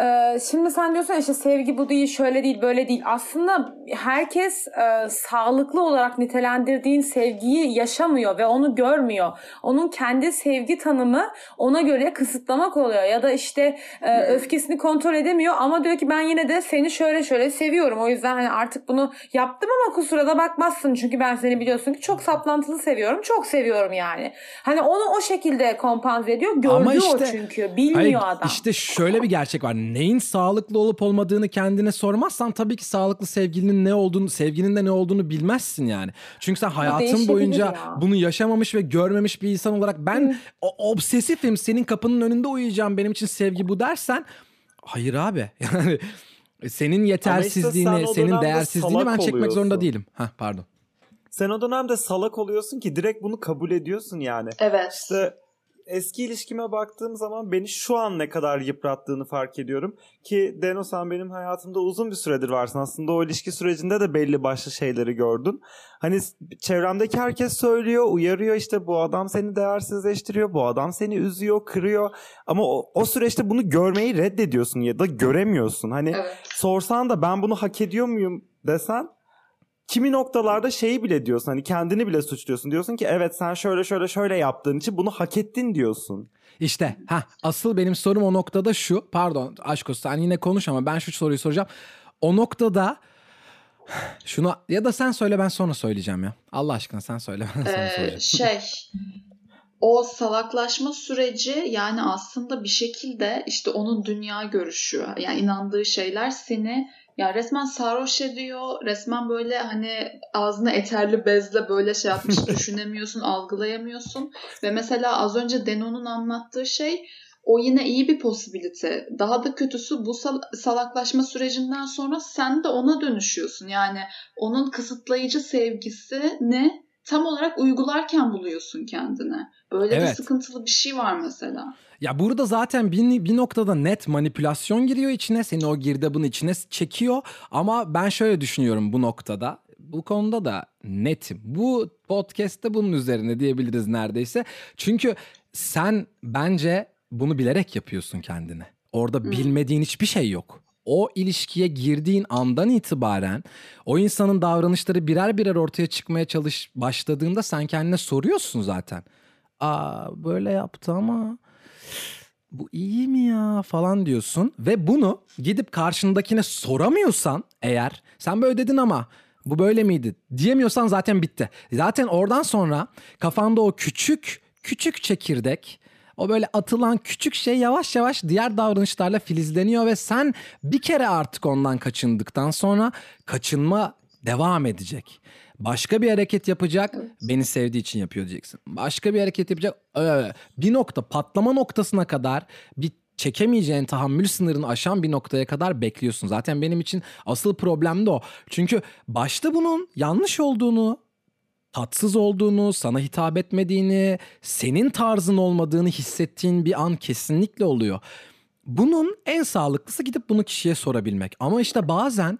Ee, şimdi sen diyorsun işte sevgi bu değil, şöyle değil, böyle değil. Aslında herkes e, sağlıklı olarak nitelendirdiğin sevgiyi yaşamıyor ve onu görmüyor. Onun kendi sevgi tanımı ona göre kısıtlamak oluyor. Ya da işte e, öfkesini kontrol edemiyor ama diyor ki ben yine de seni şöyle şöyle seviyorum. O yüzden hani artık bunu yaptım ama kusura da bakmazsın. Çünkü ben seni biliyorsun ki çok saplantılı seviyorum. Çok seviyorum yani. Hani onu o şekilde kompanze ediyor. Gördü Ama o işte- çünkü. Bilmiyor Hayır, adam. işte şöyle bir gerçek var. Neyin sağlıklı olup olmadığını kendine sormazsan tabii ki sağlıklı sevgilinin ne olduğunu, sevginin de ne olduğunu bilmezsin yani. Çünkü sen hayatın boyunca ya. bunu yaşamamış ve görmemiş bir insan olarak ben o- obsesifim, senin kapının önünde uyuyacağım, benim için sevgi bu dersen hayır abi. Yani senin yetersizliğini, sen o senin değersizliğini ben çekmek zorunda oluyorsun. değilim. Hah pardon. Sen o dönemde salak oluyorsun ki direkt bunu kabul ediyorsun yani. Evet. İşte eski ilişkime baktığım zaman beni şu an ne kadar yıprattığını fark ediyorum. Ki Deno sen benim hayatımda uzun bir süredir varsın. Aslında o ilişki sürecinde de belli başlı şeyleri gördün. Hani çevremdeki herkes söylüyor, uyarıyor işte bu adam seni değersizleştiriyor, bu adam seni üzüyor, kırıyor. Ama o, o süreçte bunu görmeyi reddediyorsun ya da göremiyorsun. Hani Evet. sorsan da ben bunu hak ediyor muyum desen kimi noktalarda şeyi bile diyorsun hani kendini bile suçluyorsun diyorsun ki evet sen şöyle şöyle şöyle yaptığın için bunu hak ettin diyorsun. İşte ha asıl benim sorum o noktada şu. Pardon Aşkos sen yine konuş ama ben şu soruyu soracağım. O noktada şunu ya da sen söyle ben sonra söyleyeceğim ya. Allah aşkına sen söyle ben sonra Ee, söyleyeceğim. şey o salaklaşma süreci yani aslında bir şekilde işte onun dünya görüşü yani inandığı şeyler seni ya resmen sarhoş ediyor. Resmen böyle hani ağzına eterli bezle böyle şey yapmış düşünemiyorsun, algılayamıyorsun. Ve mesela az önce Deno'nun anlattığı şey o yine iyi bir posibilite. Daha da kötüsü bu sal- salaklaşma sürecinden sonra sen de ona dönüşüyorsun. Yani onun kısıtlayıcı sevgisini tam olarak uygularken buluyorsun kendine. Böyle bir Evet. sıkıntılı bir şey var mesela. Ya burada zaten bir, bir noktada net manipülasyon giriyor içine. Seni o girdabın içine çekiyor. Ama ben şöyle düşünüyorum bu noktada. Bu konuda da netim. Bu podcast'te bunun üzerine diyebiliriz neredeyse. Çünkü sen bence bunu bilerek yapıyorsun kendine. Orada bilmediğin hiçbir şey yok. O ilişkiye girdiğin andan itibaren o insanın davranışları birer birer ortaya çıkmaya çalış başladığında sen kendine soruyorsun zaten. Aa böyle yaptı ama bu iyi mi ya falan diyorsun ve bunu gidip karşındakine soramıyorsan eğer sen böyle dedin ama bu böyle miydi diyemiyorsan zaten bitti. Zaten oradan sonra kafanda o küçük küçük çekirdek o böyle atılan küçük şey yavaş yavaş diğer davranışlarla filizleniyor ve sen bir kere artık ondan kaçındıktan sonra kaçınma devam edecek. Başka bir hareket yapacak. Beni sevdiği için yapıyor diyeceksin. Başka bir hareket yapacak. Ee, bir nokta patlama noktasına kadar bir çekemeyeceğin tahammül sınırını aşan bir noktaya kadar bekliyorsun. Zaten benim için asıl problem de o. Çünkü başta bunun yanlış olduğunu, tatsız olduğunu, sana hitap etmediğini, senin tarzın olmadığını hissettiğin bir an kesinlikle oluyor. Bunun en sağlıklısı gidip bunu kişiye sorabilmek. Ama işte bazen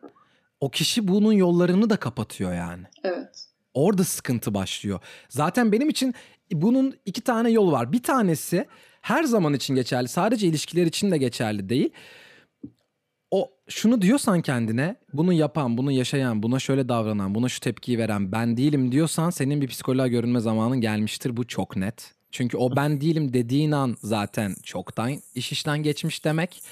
o kişi bunun yollarını da kapatıyor yani. Evet. Orada sıkıntı başlıyor. Zaten benim için bunun iki tane yolu var. Bir tanesi her zaman için geçerli. Sadece ilişkiler için de geçerli değil. Şunu diyorsan kendine bunu yapan, bunu yaşayan, buna şöyle davranan, buna şu tepkiyi veren ben değilim diyorsan senin bir psikoloğa görünme zamanın gelmiştir. Bu çok net. Çünkü o ben değilim dediğin an zaten çoktan iş işten geçmiş demek.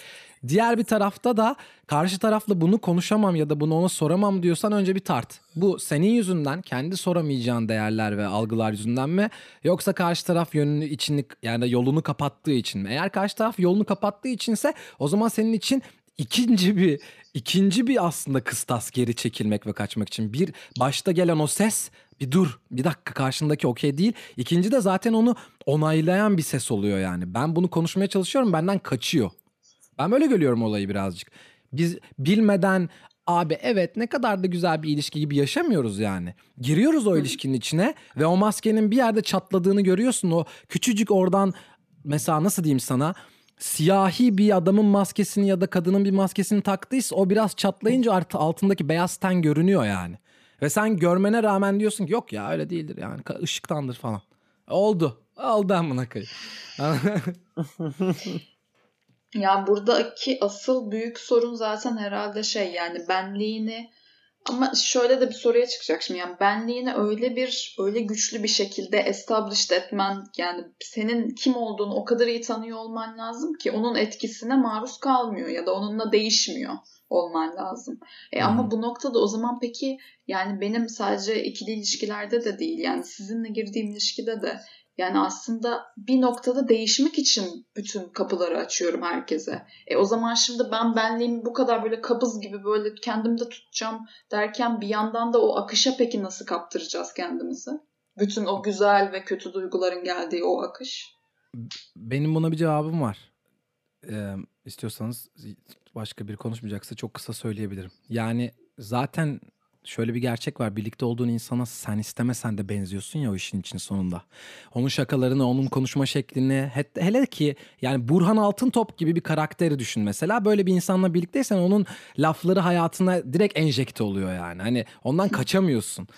Diğer bir tarafta da karşı tarafla bunu konuşamam ya da bunu ona soramam diyorsan önce bir tart. Bu senin yüzünden kendi soramayacağın değerler ve algılar yüzünden mi yoksa karşı taraf yönünü içini yani yolunu kapattığı için mi? Eğer karşı taraf yolunu kapattığı içinse o zaman senin için ikinci bir ikinci bir aslında kıstas geri çekilmek ve kaçmak için. Bir başta gelen o ses bir dur bir dakika karşındaki okey değil. İkinci de zaten onu onaylayan bir ses oluyor yani. Ben bunu konuşmaya çalışıyorum benden kaçıyor. Ben böyle görüyorum olayı birazcık. Biz bilmeden abi evet ne kadar da güzel bir ilişki gibi yaşamıyoruz yani. Giriyoruz o ilişkinin içine ve o maskenin bir yerde çatladığını görüyorsun. O küçücük oradan mesela nasıl diyeyim sana siyahi bir adamın maskesini ya da kadının bir maskesini taktıysa o biraz çatlayınca artı altındaki beyaz ten görünüyor yani. Ve sen görmene rağmen diyorsun ki yok ya öyle değildir yani ışıktandır falan. Oldu. Oldu amına koyayım. Ya buradaki asıl büyük sorun zaten herhalde şey yani benliğini ama şöyle de bir soruya çıkacak şimdi yani benliğini öyle bir öyle güçlü bir şekilde established etmen yani senin kim olduğunu o kadar iyi tanıyor olman lazım ki onun etkisine maruz kalmıyor ya da onunla değişmiyor olman lazım. E ama bu noktada o zaman peki yani benim sadece ikili ilişkilerde de değil yani sizinle girdiğim ilişkide de yani aslında bir noktada değişmek için bütün kapıları açıyorum herkese. E o zaman şimdi ben benliğimi bu kadar böyle kabız gibi böyle kendimde tutacağım derken bir yandan da o akışa peki nasıl kaptıracağız kendimizi? Bütün o güzel ve kötü duyguların geldiği o akış. Benim buna bir cevabım var. Ee, istiyorsanız başka biri konuşmayacaksa çok kısa söyleyebilirim. Yani zaten şöyle bir gerçek var. Birlikte olduğun insana sen istemesen de benziyorsun ya o işin için sonunda. Onun şakalarını, onun konuşma şeklini he- hele ki yani Burhan Altıntop gibi bir karakteri düşün mesela. Böyle bir insanla birlikteysen onun lafları hayatına direkt enjekte oluyor yani. Hani ondan kaçamıyorsun.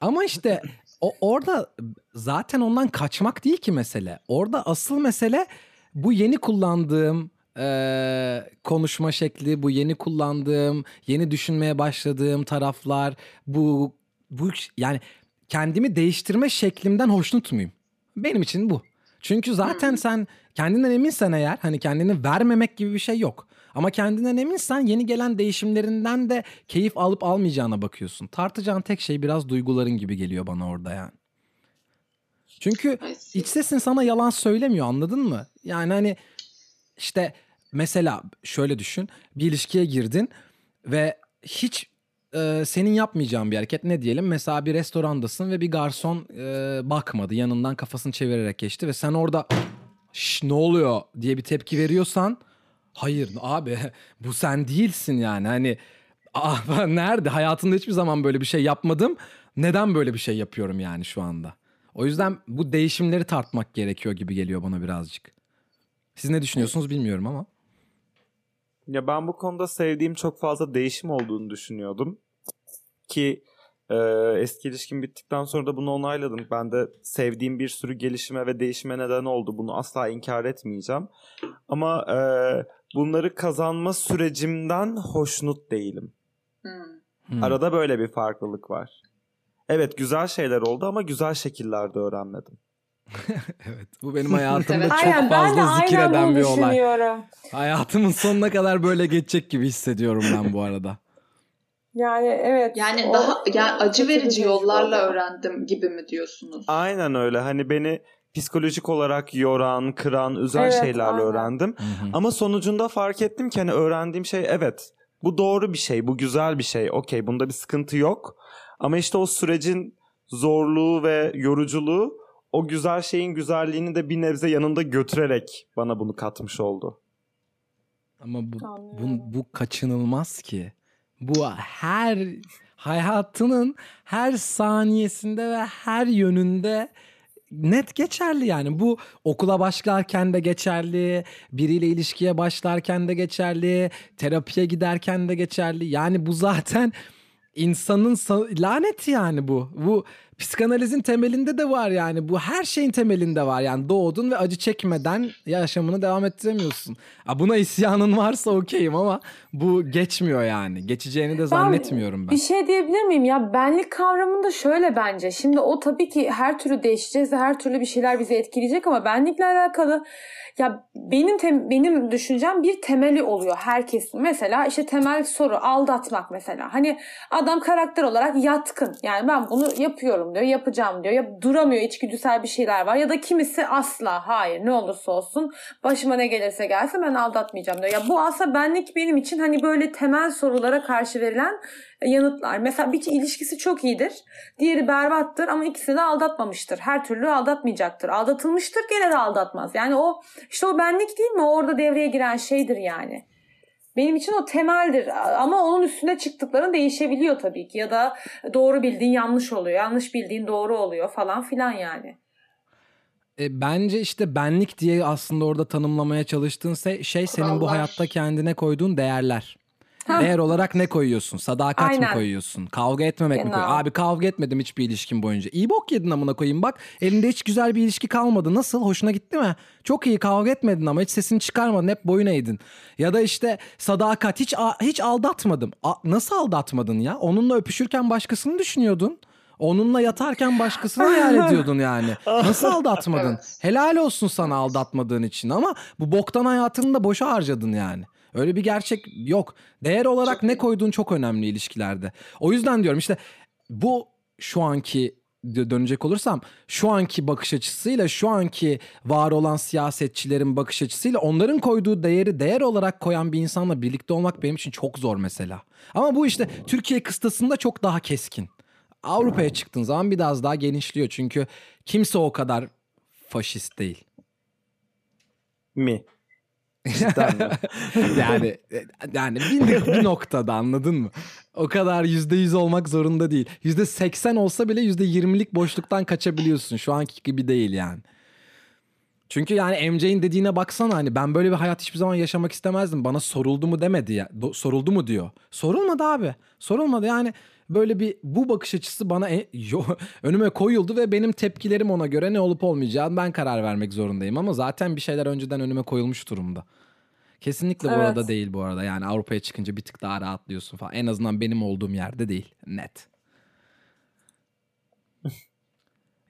Ama işte o orada zaten ondan kaçmak değil ki mesele. Orada asıl mesele bu yeni kullandığım eee, konuşma şekli, bu yeni kullandığım, yeni düşünmeye başladığım taraflar, bu bu yani kendimi değiştirme şeklimden hoşnut muyum? Benim için bu. Çünkü zaten sen kendinden eminsen eğer hani kendini vermemek gibi bir şey yok. Ama kendinden eminsen yeni gelen değişimlerinden de keyif alıp almayacağına bakıyorsun. Tartacağın tek şey biraz duyguların gibi geliyor bana orada yani. Çünkü iç sesin sana yalan söylemiyor anladın mı? Yani hani işte mesela şöyle düşün. Bir ilişkiye girdin ve hiç e, senin yapmayacağın bir hareket ne diyelim? Mesela bir restorandasın ve bir garson e, bakmadı. Yanından kafasını çevirerek geçti ve sen orada Şş, ne oluyor diye bir tepki veriyorsan hayır abi bu sen değilsin yani. Hani ah, nerede hayatımda hiçbir zaman böyle bir şey yapmadım. Neden böyle bir şey yapıyorum yani şu anda? O yüzden bu değişimleri tartmak gerekiyor gibi geliyor bana birazcık. Siz ne düşünüyorsunuz bilmiyorum ama. Ya ben bu konuda sevdiğim çok fazla değişim olduğunu düşünüyordum. Ki e, eski ilişkim bittikten sonra da bunu onayladım. Ben de sevdiğim bir sürü gelişime ve değişime neden oldu. Bunu asla inkar etmeyeceğim. Ama e, bunları kazanma sürecimden hoşnut değilim. Hmm. Arada böyle bir farklılık var. Evet güzel şeyler oldu ama güzel şekillerde öğrenmedim. evet bu benim hayatımda Evet. çok Aynen, fazla aynen zikreden bunu bir olay. Hayatımın sonuna kadar böyle geçecek gibi hissediyorum ben bu arada. Yani evet. Yani o- daha yani acı verici tecrübe yollarla oldu. öğrendim gibi mi diyorsunuz? Aynen öyle. Hani beni psikolojik olarak yoran, kıran, üzen Evet, şeylerle aynen. öğrendim. Ama sonucunda fark ettim ki hani öğrendiğim şey evet. Bu doğru bir şey, bu güzel bir şey. Okey, bunda bir sıkıntı yok. Ama işte o sürecin zorluğu ve yoruculuğu o güzel şeyin güzelliğini de bir nebze yanında götürerek bana bunu katmış oldu. Ama bu, bu, bu kaçınılmaz ki. Bu her hayatının her saniyesinde ve her yönünde net geçerli yani. Bu okula başlarken de geçerli, biriyle ilişkiye başlarken de geçerli, terapiye giderken de geçerli. Yani bu zaten insanın sa- laneti yani bu. Bu psikanalizin temelinde de var yani. Bu her şeyin temelinde var. Yani doğdun ve acı çekmeden yaşamını devam ettiremiyorsun. Ha, buna isyanın varsa okeyim ama bu geçmiyor yani. Geçeceğini de zannetmiyorum ben. Bir şey diyebilir miyim? Ya benlik kavramında şöyle bence. Şimdi o tabii ki her türlü değişeceğiz ve her türlü bir şeyler bizi etkileyecek ama benlikle alakalı ya benim tem- benim düşüncem bir temeli oluyor herkesin. Mesela işte temel soru aldatmak mesela. Hani adam karakter olarak yatkın. Yani ben bunu yapıyorum istiyorum diyor. Yapacağım diyor. Ya duramıyor içgüdüsel bir şeyler var. Ya da kimisi asla hayır ne olursa olsun başıma ne gelirse gelsin ben aldatmayacağım diyor. Ya bu aslında benlik benim için hani böyle temel sorulara karşı verilen yanıtlar. Mesela bir ilişkisi çok iyidir. Diğeri berbattır ama ikisini de aldatmamıştır. Her türlü aldatmayacaktır. Aldatılmıştır gene de aldatmaz. Yani o işte o benlik değil mi? O orada devreye giren şeydir yani. Benim için o temeldir ama onun üstüne çıktıkların değişebiliyor tabii ki ya da doğru bildiğin yanlış oluyor, yanlış bildiğin doğru oluyor falan filan yani. E, bence işte benlik diye aslında orada tanımlamaya çalıştığın se- şey senin bu hayatta kendine koyduğun değerler. Değer olarak ne koyuyorsun? Sadakat mi Aynen. koyuyorsun? Kavga etmemek mi Genau. koyuyorsun? Abi kavga etmedim hiçbir ilişkin boyunca. İyi bok yedin amına koyayım bak. Elinde hiç güzel bir ilişki kalmadı. Nasıl? Hoşuna gitti mi? Çok iyi kavga etmedin ama hiç sesini çıkarmadın. Hep boyun eğdin. Ya da işte sadakat hiç a- hiç aldatmadım. A- nasıl aldatmadın ya? Onunla öpüşürken başkasını düşünüyordun. Onunla yatarken başkasını hayal ediyordun yani. Nasıl aldatmadın? Evet. Helal olsun sana aldatmadığın için ama bu boktan hayatını da boşa harcadın yani. Öyle bir gerçek yok. Değer olarak ne koyduğun çok önemli ilişkilerde. O yüzden diyorum işte bu şu anki dö- dönecek olursam şu anki bakış açısıyla şu anki var olan siyasetçilerin bakış açısıyla onların koyduğu değeri değer olarak koyan bir insanla birlikte olmak benim için çok zor mesela. Ama bu işte Türkiye kıstasında çok daha keskin. Avrupa'ya çıktığın zaman biraz daha genişliyor çünkü kimse o kadar faşist değil. Mi? Cidden yani yani bir, bir noktada anladın mı? O kadar yüzde yüz olmak zorunda değil. Yüzde seksen olsa bile yüzde yirmilik boşluktan kaçabiliyorsun. Şu anki gibi değil yani. Çünkü yani MJ'in dediğine baksana hani ben böyle bir hayat hiçbir zaman yaşamak istemezdim. Bana soruldu mu demedi ya. Do- soruldu mu diyor. Sorulmadı abi. Sorulmadı yani böyle bir bu bakış açısı bana e- yo- önüme koyuldu ve benim tepkilerim ona göre ne olup olmayacağını ben karar vermek zorundayım. Ama zaten bir şeyler önceden önüme koyulmuş durumda. Kesinlikle Evet. burada değil bu arada. Yani Avrupa'ya çıkınca bir tık daha rahatlıyorsun falan. En azından benim olduğum yerde değil. Net.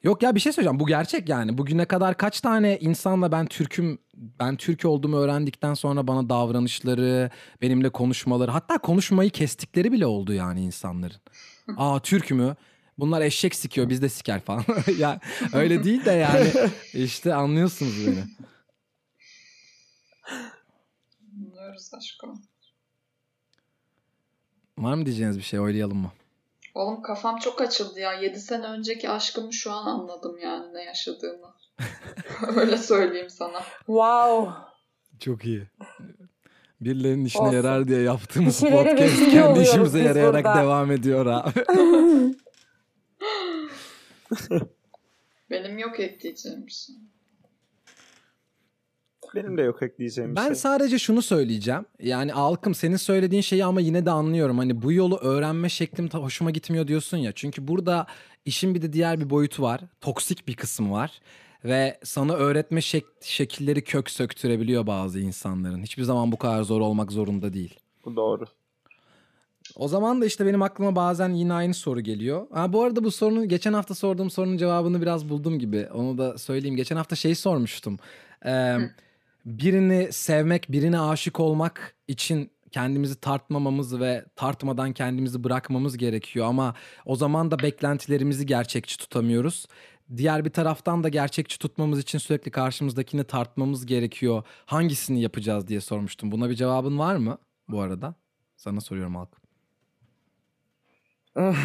Yok ya bir şey söyleyeceğim. Bu gerçek yani. Bugüne kadar kaç tane insanla ben Türk'üm, ben Türk olduğumu öğrendikten sonra bana davranışları, benimle konuşmaları, hatta konuşmayı kestikleri bile oldu yani insanların. Aa Türk mü? Bunlar eşek sikiyor biz de siker falan. ya öyle değil de yani işte anlıyorsunuz beni. Anlıyoruz aşkım. Var mı diyeceğiniz bir şey oylayalım mı? Oğlum kafam çok açıldı ya. 7 sene önceki aşkımı şu an anladım yani ne yaşadığımı. Öyle söyleyeyim sana. Wow. Çok iyi. Birilerinin işine Olsun. yarar diye yaptığımız podcast kendi işimize yarayarak burada. devam ediyor abi. Benim yok ekleyeceğim bir şey. Benim de yok ekleyeceğim bir Ben şey. sadece şunu söyleyeceğim. Yani Alkım senin söylediğin şeyi ama yine de anlıyorum. Hani bu yolu öğrenme şeklim ta- hoşuma gitmiyor diyorsun ya. Çünkü burada işin bir de diğer bir boyutu var. Toksik bir kısmı var. Ve sana öğretme şek- şekilleri kök söktürebiliyor bazı insanların. Hiçbir zaman bu kadar zor olmak zorunda değil. Bu doğru. O zaman da işte benim aklıma bazen yine aynı soru geliyor. Ha, bu arada bu sorunun geçen hafta sorduğum sorunun cevabını biraz buldum gibi. Onu da söyleyeyim. Geçen hafta şeyi sormuştum. Ee, birini sevmek, birine aşık olmak için kendimizi tartmamamız ve tartmadan kendimizi bırakmamız gerekiyor. Ama o zaman da beklentilerimizi gerçekçi tutamıyoruz. Diğer bir taraftan da gerçekçi tutmamız için sürekli karşımızdakini tartmamız gerekiyor. Hangisini yapacağız diye sormuştum. Buna bir cevabın var mı bu arada? Sana soruyorum Halk.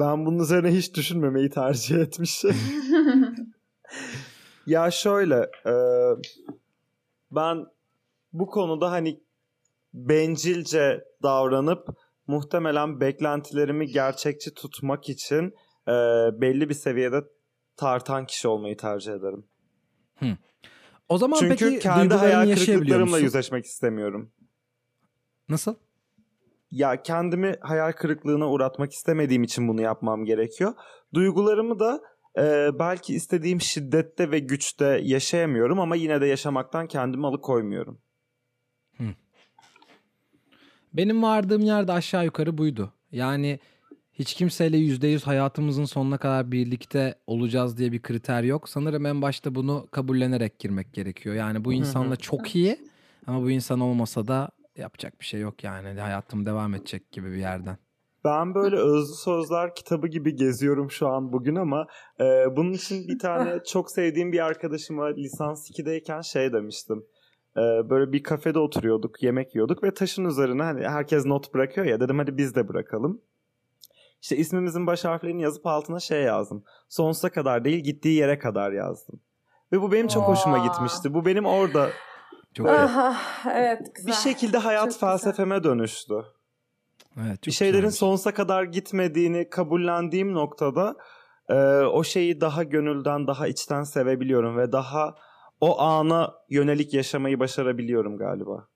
Ben bunun üzerine hiç düşünmemeyi tercih etmişim. ya şöyle e, ben bu konuda hani bencilce davranıp muhtemelen beklentilerimi gerçekçi tutmak için e, belli bir seviyede tartan kişi olmayı tercih ederim. O zaman Çünkü peki kendi hayal kırıklıklarımla yüzleşmek istemiyorum. Nasıl? ya kendimi hayal kırıklığına uğratmak istemediğim için bunu yapmam gerekiyor. Duygularımı da e, belki istediğim şiddette ve güçte yaşayamıyorum ama yine de yaşamaktan kendimi alıkoymuyorum. Benim vardığım yerde aşağı yukarı buydu. Yani hiç kimseyle %100 hayatımızın sonuna kadar birlikte olacağız diye bir kriter yok. Sanırım en başta bunu kabullenerek girmek gerekiyor. Yani bu insanla çok iyi ama bu insan olmasa da yapacak bir şey yok yani. Hayatım devam edecek gibi bir yerden. Ben böyle özlü sözler kitabı gibi geziyorum şu an bugün ama e, bunun için bir tane çok sevdiğim bir arkadaşıma lisans 2'deyken şey demiştim. E, böyle bir kafede oturuyorduk, yemek yiyorduk ve taşın üzerine hani herkes not bırakıyor ya dedim hadi biz de bırakalım. İşte ismimizin baş harflerini yazıp altına şey yazdım. Sonsuza kadar değil gittiği yere kadar yazdım. Ve bu benim çok hoşuma Aa. gitmişti. Bu benim orada Çok Aha, evet güzel. bir şekilde hayat Çok güzel. felsefeme dönüştü. Evet, bir şeylerin güzelmiş. sonsuza kadar gitmediğini kabullendiğim noktada e, o şeyi daha gönülden, daha içten sevebiliyorum ve daha o ana yönelik yaşamayı başarabiliyorum galiba.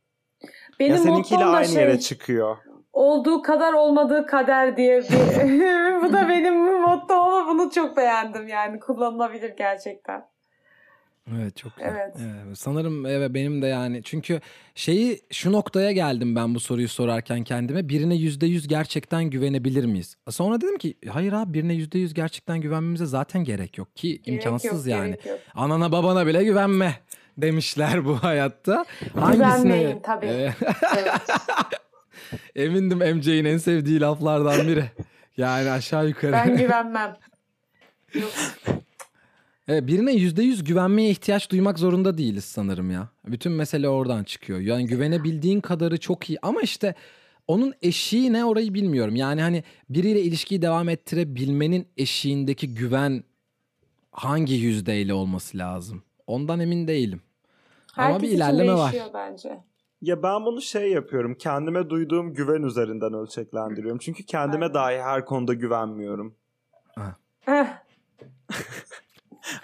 Benim ya seninkiyle aynı şey, yere çıkıyor. olduğu kadar olmadığı kader diye bir bu da benim motto ama bunu çok beğendim yani kullanılabilir gerçekten. Evet çok güzel. Evet. Evet, sanırım evet benim de yani çünkü şeyi şu noktaya geldim ben bu soruyu sorarken kendime birine yüzde yüz gerçekten güvenebilir miyiz? Sonra dedim ki hayır abi birine yüzde yüz gerçekten güvenmemize zaten gerek yok ki Gerek imkansız yok, yani. gerek yok. Anana babana bile güvenme demişler bu hayatta. Güvenmeyin tabii. Evet. Evet. Emindim MC'nin en sevdiği laflardan biri. Yani aşağı yukarı. Ben güvenmem. Yok. Evet, birine yüzde yüz güvenmeye ihtiyaç duymak zorunda değiliz sanırım ya. Bütün mesele oradan çıkıyor. Yani güvenebildiğin kadarı çok iyi ama işte onun eşiği ne orayı bilmiyorum. Yani hani biriyle ilişkiyi devam ettirebilmenin eşiğindeki güven hangi yüzdeyle olması lazım? Ondan emin değilim. Ama Herkes bir için ilerleme var. değişiyor bence. Ya ben bunu şey yapıyorum. Kendime duyduğum güven üzerinden ölçeklendiriyorum. Çünkü kendime Aynen. dahi her konuda güvenmiyorum. Heh,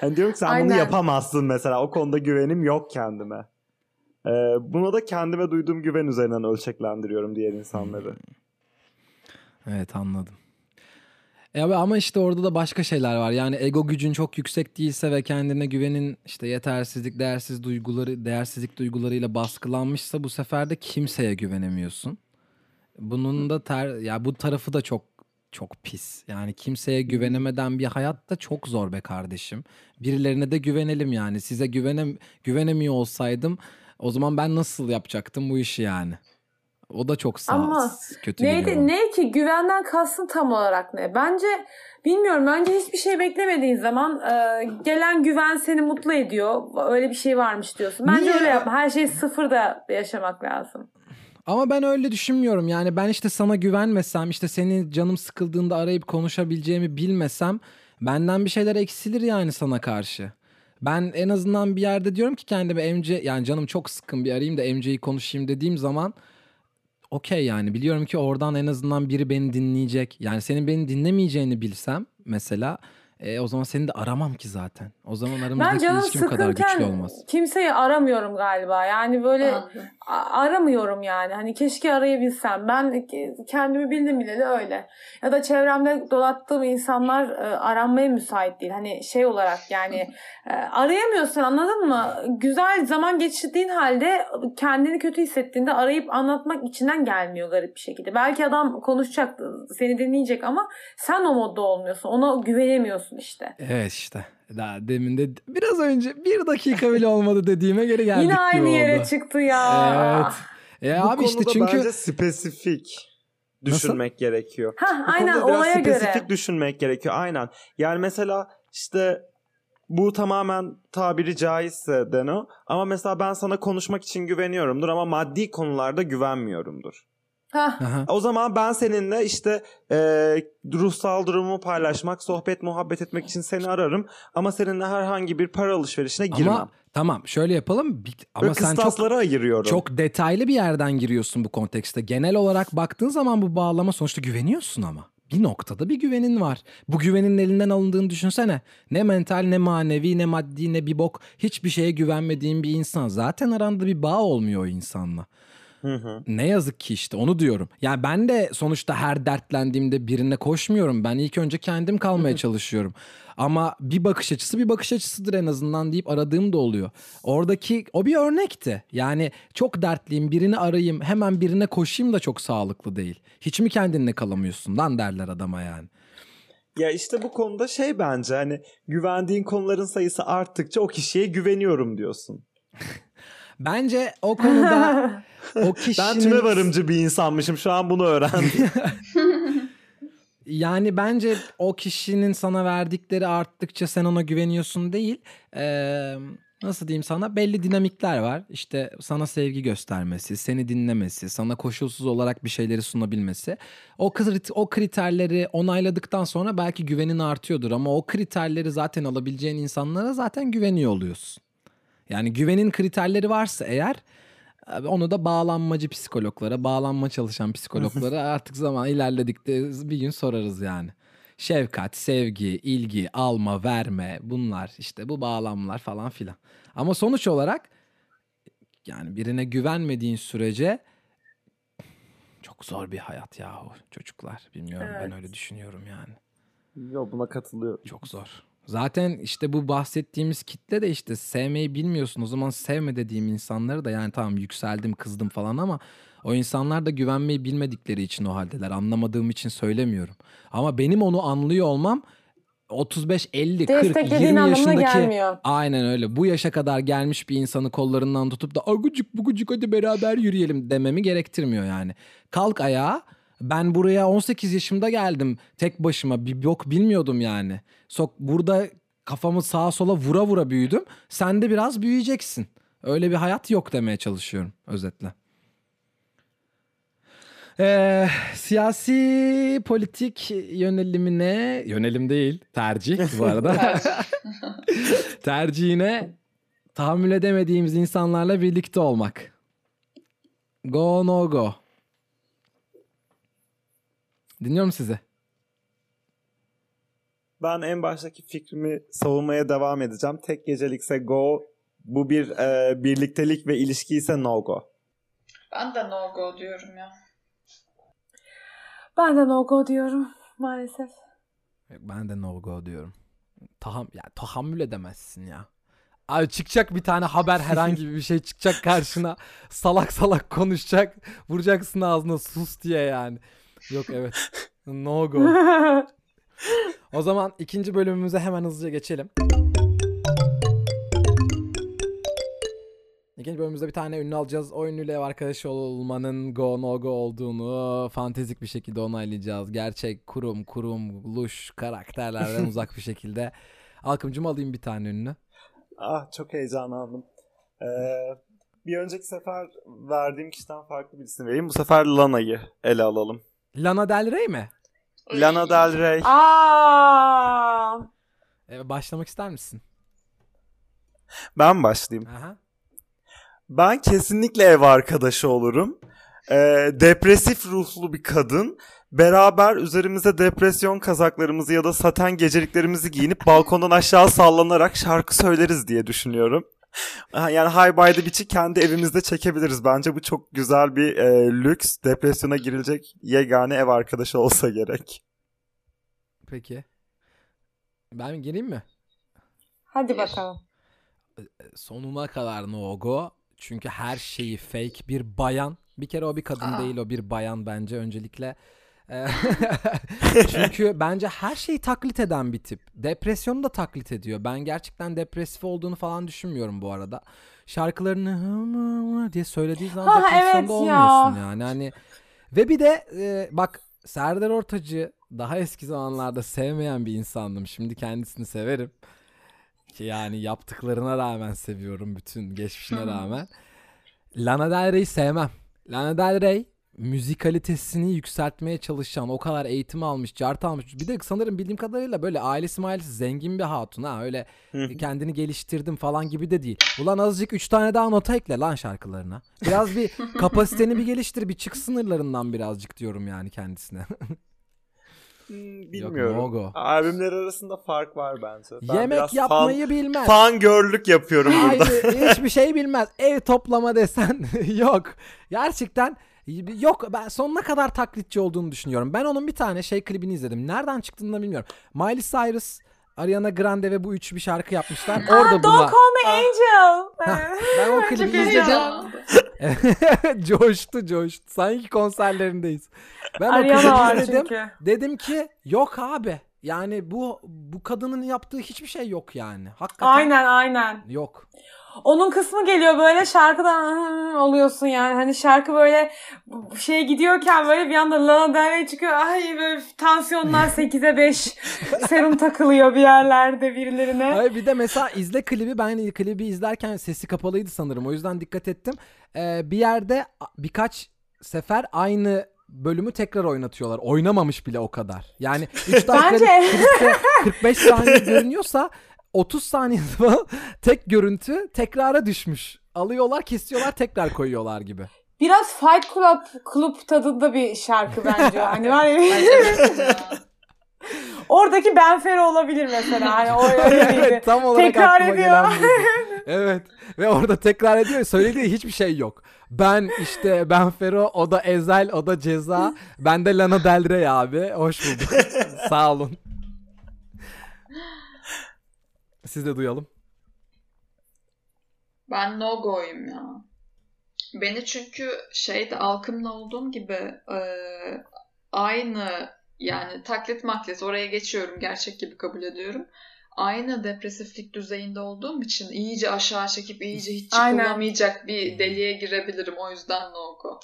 Hani diyorum ki sen Aynen. bunu yapamazsın mesela. O konuda güvenim yok kendime. Ee, buna da kendime duyduğum güven üzerinden ölçeklendiriyorum diğer insanları. Evet anladım. E abi ama işte orada da başka şeyler var. Yani ego gücün çok yüksek değilse ve kendine güvenin işte yetersizlik, değersiz duyguları, değersizlik duygularıyla baskılanmışsa bu sefer de kimseye güvenemiyorsun. Bunun da ter ya bu tarafı da çok çok pis. Yani kimseye güvenemeden bir hayat da çok zor be kardeşim. Birilerine de güvenelim yani. Size güvenem güvenemiyor olsaydım o zaman ben nasıl yapacaktım bu işi yani? O da çok sağ Ama kötü. Neydi, ne ki güvenden kastın tam olarak ne? Bence bilmiyorum. Bence hiçbir şey beklemediğin zaman e, gelen güven seni mutlu ediyor. Öyle bir şey varmış diyorsun. Bence Niye? öyle yapma. Her şey sıfırda yaşamak lazım. Ama ben öyle düşünmüyorum. Yani ben işte sana güvenmesem, işte senin canım sıkıldığında arayıp konuşabileceğimi bilmesem benden bir şeyler eksilir yani sana karşı. Ben en azından bir yerde diyorum ki kendime MC yani canım çok sıkın bir arayayım da MC'yi konuşayım dediğim zaman okey yani biliyorum ki oradan en azından biri beni dinleyecek. Yani senin beni dinlemeyeceğini bilsem mesela e, o zaman seni de aramam ki zaten. O zaman Ben aramızdaki canım ilişki bu kadar güçlü olmaz. kimseyi aramıyorum galiba. Yani böyle aramıyorum yani. Hani keşke arayabilsem. Ben ke- kendimi bildim bileli öyle. Ya da çevremde dolattığım insanlar e, aranmaya müsait değil. Hani şey olarak yani e, arayamıyorsun anladın mı? Güzel zaman geçirdiğin halde kendini kötü hissettiğinde arayıp anlatmak içinden gelmiyor garip bir şekilde. Belki adam konuşacak, seni dinleyecek ama sen o modda olmuyorsun. Ona güvenemiyorsun işte. Evet işte. Daha demin de biraz önce bir dakika bile olmadı dediğime göre geldik Yine aynı yere oldu. çıktı ya. Evet. E Bu abi işte konuda çünkü bence spesifik düşünmek gerekiyor. Hah, Bu aynen olaya spesifik göre. düşünmek gerekiyor. Aynen. Yani mesela işte bu tamamen tabiri caizse Deno. Ama mesela ben sana konuşmak için güveniyorumdur ama maddi konularda güvenmiyorumdur. Aha. O zaman ben seninle işte e, ruhsal durumumu paylaşmak, sohbet, muhabbet etmek için seni ararım. Ama seninle herhangi bir para alışverişine girmem. ama tamam şöyle yapalım. Ama Böyle sen çok ayırıyorum. çok detaylı bir yerden giriyorsun bu kontekste. Genel olarak baktığın zaman bu bağlama sonuçta güveniyorsun ama. Bir noktada bir güvenin var. Bu güvenin elinden alındığını düşünsene. Ne mental ne manevi ne maddi ne bir bok hiçbir şeye güvenmediğin bir insan. Zaten aranda bir bağ olmuyor o insanla. Hı hı. Ne yazık ki işte onu diyorum. Yani ben de sonuçta her dertlendiğimde birine koşmuyorum. Ben ilk önce kendim kalmaya çalışıyorum. Ama bir bakış açısı bir bakış açısıdır en azından deyip aradığım da oluyor. Oradaki o bir örnekti. Yani çok dertliyim birini arayayım hemen birine koşayım da çok sağlıklı değil. Hiç mi kendinle kalamıyorsun lan derler adama yani. Ya işte bu konuda şey bence hani güvendiğin konuların sayısı arttıkça o kişiye güveniyorum diyorsun. Bence o konuda o kişinin... Ben tüme varımcı bir insanmışım şu an bunu öğrendim. Yani bence o kişinin sana verdikleri arttıkça sen ona güveniyorsun değil. Ee, nasıl diyeyim sana belli dinamikler var. İşte sana sevgi göstermesi, seni dinlemesi, sana koşulsuz olarak bir şeyleri sunabilmesi. O krit- o kriterleri onayladıktan sonra belki güvenin artıyordur ama o kriterleri zaten alabileceğin insanlara zaten güveniyor oluyorsun. Yani güvenin kriterleri varsa eğer onu da bağlanmacı psikologlara, bağlanma çalışan psikologlara artık zaman ilerledikte bir gün sorarız yani. Şefkat, sevgi, ilgi, alma, verme bunlar işte bu bağlamlar falan filan. Ama sonuç olarak yani birine güvenmediğin sürece çok zor bir hayat yahu çocuklar. Bilmiyorum ben Evet. öyle düşünüyorum yani. Yo buna katılıyorum. Çok zor. Zaten işte bu bahsettiğimiz kitle de işte sevmeyi bilmiyorsun. O zaman sevme dediğim insanları da yani tamam yükseldim kızdım falan ama o insanlar da güvenmeyi bilmedikleri için o haldeler. Anlamadığım için söylemiyorum. Ama benim onu anlıyor olmam 35, 50, 40, Desteklediğin 20 anlamına yaşındaki gelmiyor. aynen öyle. Bu yaşa kadar gelmiş bir insanı kollarından tutup da agucuk bugucuk hadi beraber yürüyelim dememi gerektirmiyor yani. Kalk ayağa. Ben buraya 18 yaşımda geldim tek başıma bir yok bilmiyordum yani. Sok burada kafamı sağa sola vura vura büyüdüm. Sen de biraz büyüyeceksin. Öyle bir hayat yok demeye çalışıyorum özetle. Ee, siyasi politik yönelimine yönelim değil tercih bu arada tercihine tahammül edemediğimiz insanlarla birlikte olmak. Go no go. Dinliyorum sizi. Ben en baştaki fikrimi savunmaya devam edeceğim. Tek gecelikse go, bu bir e, birliktelik ve ilişki ise no go. Ben de no go diyorum ya. Ben de no go diyorum maalesef. Ben de no go diyorum. Taham ya tahammül edemezsin ya. Abi çıkacak bir tane haber herhangi bir şey çıkacak karşına. Salak salak konuşacak. Vuracaksın ağzına sus diye yani. Yok evet. No go. O zaman ikinci bölümümüze hemen hızlıca geçelim. İkinci bölümümüzde bir tane ünlü alacağız. O ünlüyle ev arkadaşı olmanın go no go olduğunu fantezik bir şekilde onaylayacağız. Gerçek kurum kurum luş karakterlerden uzak bir şekilde. Alkımcım alayım bir tane ünlü. Ah çok heyecanlandım. Ee, bir önceki sefer verdiğim kişiden farklı birisini vereyim. Bu sefer Lana'yı ele alalım. Lana Del Rey mi? Lana Del Rey. Aa! Ee, başlamak ister misin? Ben başlayayım. Aha. Ben kesinlikle ev arkadaşı olurum. Ee, depresif ruhlu bir kadın. Beraber üzerimize depresyon kazaklarımızı ya da saten geceliklerimizi giyinip balkondan aşağı sallanarak şarkı söyleriz diye düşünüyorum. Yani High by the Beach'i kendi evimizde çekebiliriz. Bence bu çok güzel bir e, lüks. Depresyona girilecek yegane ev arkadaşı olsa gerek. Peki. Ben gireyim mi? Hadi bakalım. sonuna kadar no go. Çünkü her şeyi fake bir bayan. Bir kere o bir kadın Aa. değil o bir bayan bence öncelikle. Çünkü bence her şeyi taklit eden bir tip. Depresyonu da taklit ediyor. Ben gerçekten depresif olduğunu falan düşünmüyorum bu arada. Şarkılarını diye söylediği zaman Ha, depresyonda evet ya. olmuyorsun yani. Hani ve bir de e, bak Serdar Ortaç'ı daha eski zamanlarda sevmeyen bir insandım. Şimdi kendisini severim. Ki yani yaptıklarına rağmen seviyorum bütün geçmişine rağmen. Lana Del Rey'i sevmem. Lana Del Rey müzikalitesini yükseltmeye çalışan, o kadar eğitim almış, cart almış. Bir de sanırım bildiğim kadarıyla böyle ailesi mailesi zengin bir hatun ha. Öyle kendini geliştirdim falan gibi de değil. Ulan azıcık 3 tane daha nota ekle lan şarkılarına. Biraz bir kapasiteni bir geliştir, bir çık sınırlarından birazcık diyorum yani kendisine. Hmm, bilmiyorum. no go. Albümler arasında fark var bence. Ben Yemek yapmayı fan, bilmez. fan görlük yapıyorum burada. Hayır, hiçbir şey bilmez. Ev toplama desen yok. Gerçekten yok. Ben sonuna kadar taklitçi olduğunu düşünüyorum. Ben onun bir tane şey klibini izledim. Nereden çıktığını da bilmiyorum. Miley Cyrus, Ariana Grande ve bu üçü bir şarkı yapmışlar. Orada Aa, buna Don't Call Me Angel. Ben o klibi izledim. coştu coştu. Sanki konserlerindeyiz. Ben o Ariana var klibi izledim. çünkü. Dedim ki yok abi. Yani bu bu kadının yaptığı hiçbir şey yok yani. Hakikaten Aynen aynen. yok. Onun kısmı geliyor böyle şarkıdan oluyorsun yani. Hani şarkı böyle şey gidiyorken böyle bir anda Lana Del Rey çıkıyor. Ay böyle tansiyonlar 8'e 5 serum takılıyor bir yerlerde birilerine. Hayır bir de mesela izle klibi ben klibi izlerken sesi kapalıydı sanırım o yüzden dikkat ettim. Ee, bir yerde birkaç sefer aynı bölümü tekrar oynatıyorlar. Oynamamış bile o kadar. Yani 3 dakika Bence- klipte 45 saniye görünüyorsa 30 saniye falan tek görüntü tekrara düşmüş. Alıyorlar, kesiyorlar, tekrar koyuyorlar gibi. Biraz Fight Club Club tadında bir şarkı bence. Hani var ya Oradaki Ben Fero olabilir mesela. Hani o öyleydi. evet, tam olarak Tekrar ediyor. Evet. Ve orada tekrar ediyor. Söylediği hiçbir şey yok. Ben işte ben Fero, o da Ezel, o da Ceza. Ben de Lana Del Rey abi. Hoş bulduk. Sağ olun. Siz de duyalım. Ben no go'yum ya. Beni çünkü şeyde Alkım'la olduğum gibi e, aynı yani taklit maklit oraya geçiyorum gerçek gibi kabul ediyorum. Aynı depresiflik düzeyinde olduğum için iyice aşağı çekip iyice hiç Aynen. çıkılamayacak bir deliğe girebilirim. O yüzden no go.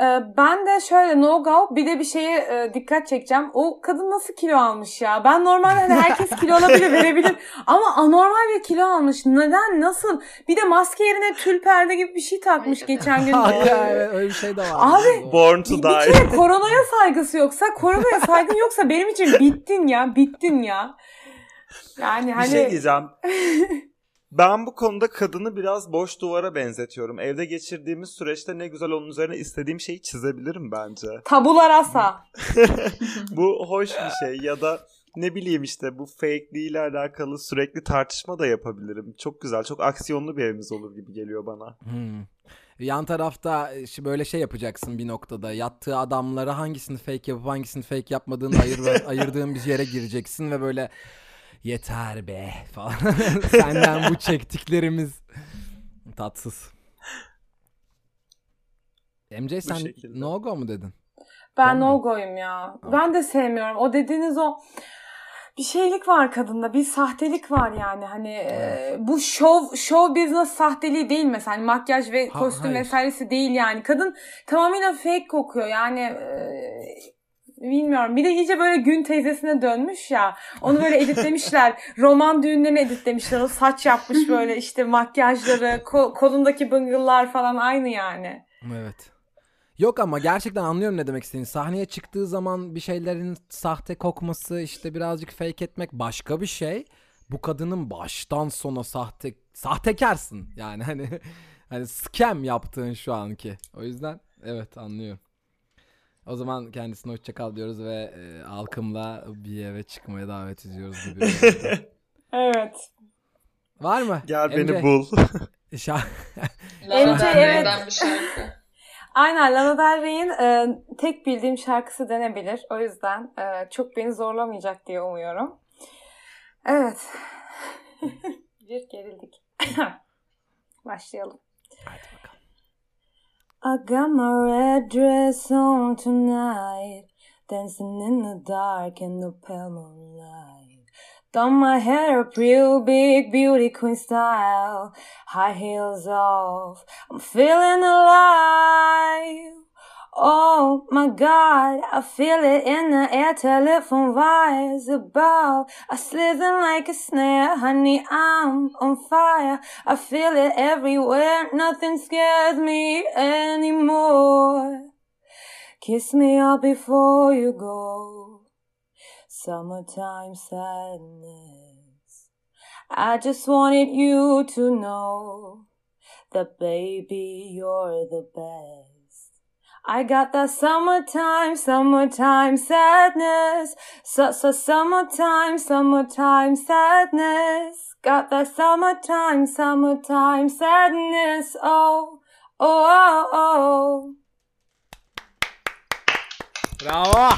Ee, ben de şöyle no go bir de bir şeye e, dikkat çekeceğim. O kadın nasıl kilo almış ya? Ben normalde hani herkes kilo alabilir verebilir ama anormal bir kilo almış. Neden? Nasıl? Bir de maske yerine tül perde gibi bir şey takmış geçen gün. Evet, öyle bir şey de var. Abi, Born to Bir, bir die. kere koronaya saygısı yoksa, koronaya saygın yoksa benim için bittin ya, bittin ya. Yani Bir hani şey diyeceğim. Ben bu konuda kadını biraz boş duvara benzetiyorum. Evde geçirdiğimiz süreçte ne güzel onun üzerine istediğim şeyi çizebilirim bence. tabular asa. bu hoş bir şey ya da ne bileyim işte bu fake ile alakalı sürekli tartışma da yapabilirim. Çok güzel, çok aksiyonlu bir evimiz olur gibi geliyor bana. Hmm. Yan tarafta işte böyle şey yapacaksın bir noktada. Yattığı adamlara hangisini fake yapıp hangisini fake yapmadığını ayır, ayırdığın bir yere gireceksin ve böyle yeter be falan. Senden bu çektiklerimiz tatsız. MJ sen şekilde. no go mu dedin? Ben Tamam. no go'yum ya. Ben de sevmiyorum. O dediğiniz o bir şeylik var kadında. Bir sahtelik var yani. Hani e, bu show show business sahteliği değil mesela. Hani makyaj ve Ha- kostüm hayır. vesairesi değil yani. Kadın tamamıyla fake kokuyor. Yani e, bilmiyorum. Bir de iyice böyle gün teyzesine dönmüş ya. Onu böyle editlemişler. Roman düğünlerini editlemişler. O saç yapmış böyle işte makyajları, ko- kolundaki bıngıllar falan aynı yani. Evet. Yok ama gerçekten anlıyorum ne demek istediğini. Sahneye çıktığı zaman bir şeylerin sahte kokması, işte birazcık fake etmek başka bir şey. Bu kadının baştan sona sahte sahtekarsın. Yani hani hani scam yaptığın şu anki. O yüzden evet anlıyorum. O zaman kendisine hoşça kal diyoruz ve e, Alkım'la bir eve çıkmaya davet ediyoruz gibi. Evet. Var mı? Gel MJ? beni bul. Şa- Lana MJ, Del evet. Aynen Lana Del Rey'in e, tek bildiğim şarkısı denebilir. O yüzden e, çok beni zorlamayacak diye umuyorum. Evet. bir gerildik. Başlayalım. Hadi bakalım. I got my red dress on tonight, dancing in the dark in the pale moonlight. Done my hair up real big, beauty queen style, high heels off. I'm feeling alive. Oh my God, I feel it in the air, telephone wires above. I slither like a snare, honey, I'm on fire. I feel it everywhere, nothing scares me anymore. Kiss me up before you go. Summertime sadness. I just wanted you to know that baby, you're the best. I got that summertime, summertime sadness. So, so summertime, summertime sadness. Got that summertime, summertime sadness. Oh, oh, oh, oh. Bravo.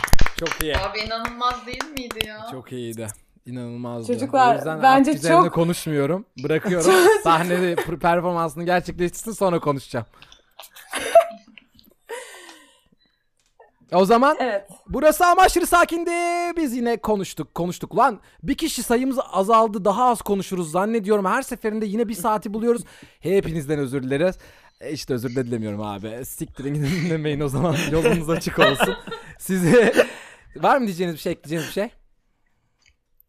Çok iyi. Abi inanılmaz değil miydi ya? Çok iyiydi. İnanılmazdı. Çocuklar, o yüzden bence artık üzerinde çok- konuşmuyorum. Bırakıyorum. Sahnede per- performansını gerçekleştirsin sonra konuşacağım. O zaman Evet. burası ama aşırı sakindi. Biz yine konuştuk konuştuk. Lan bir kişi sayımız azaldı daha az konuşuruz zannediyorum. Her seferinde yine bir saati buluyoruz. Hepinizden özür dileriz. E işte özür de dilemiyorum abi. Siktirin gidin dinlemeyin o zaman. Yolunuz açık olsun. Size var mı diyeceğiniz bir şey ekleyeceğiniz bir şey?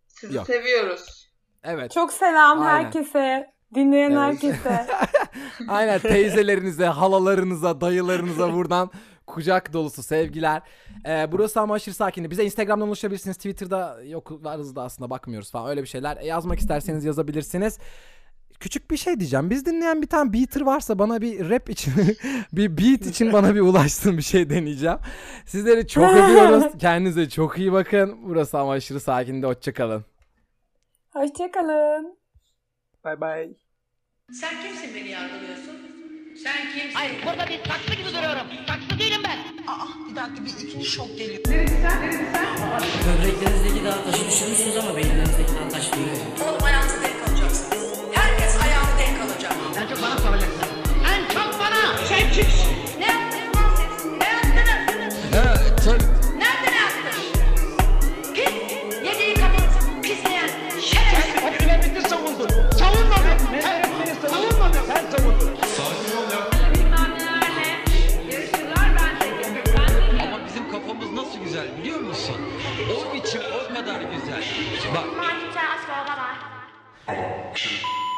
Sizi Yok. seviyoruz. Evet. Çok selam Aynen. herkese. Dinleyen Evet. herkese. Aynen teyzelerinize, halalarınıza, dayılarınıza buradan kucak dolusu sevgiler. Ee, burası ama aşırı sakindi. Bize Instagram'dan ulaşabilirsiniz. Twitter'da yok varız da aslında bakmıyoruz falan öyle bir şeyler. E, yazmak isterseniz yazabilirsiniz. Küçük bir şey diyeceğim. Biz dinleyen bir tane beater varsa bana bir rap için, bir beat için bana bir ulaşsın bir şey deneyeceğim. Sizleri çok öpüyoruz. Kendinize çok iyi bakın. Burası ama aşırı sakindi. Hoşçakalın. Hoşçakalın. Bay bay. Sen kimsin beni yargılıyorsun? Sen kimsin? Hayır burada bir saksı gibi duruyorum. Saksı değilim ben. Böbreklerinizdeki dağ taşı düşürmüşsünüz ama beyinlerinizdeki dağ taş değil. Oğlum ayağınızı denk alacaksın. Herkes ayağını denk alacak. En çok bana soracaksın. En çok bana. Sen kimsin? Ne yaptınız lan siz? Ne yaptınız? Ne yaptınız? Kim? Yediği kadın pisleyen şerefsiz. Abdülhamit'i savundun. Savunmadın. Menderesleri savunmadın. Sen savundun. O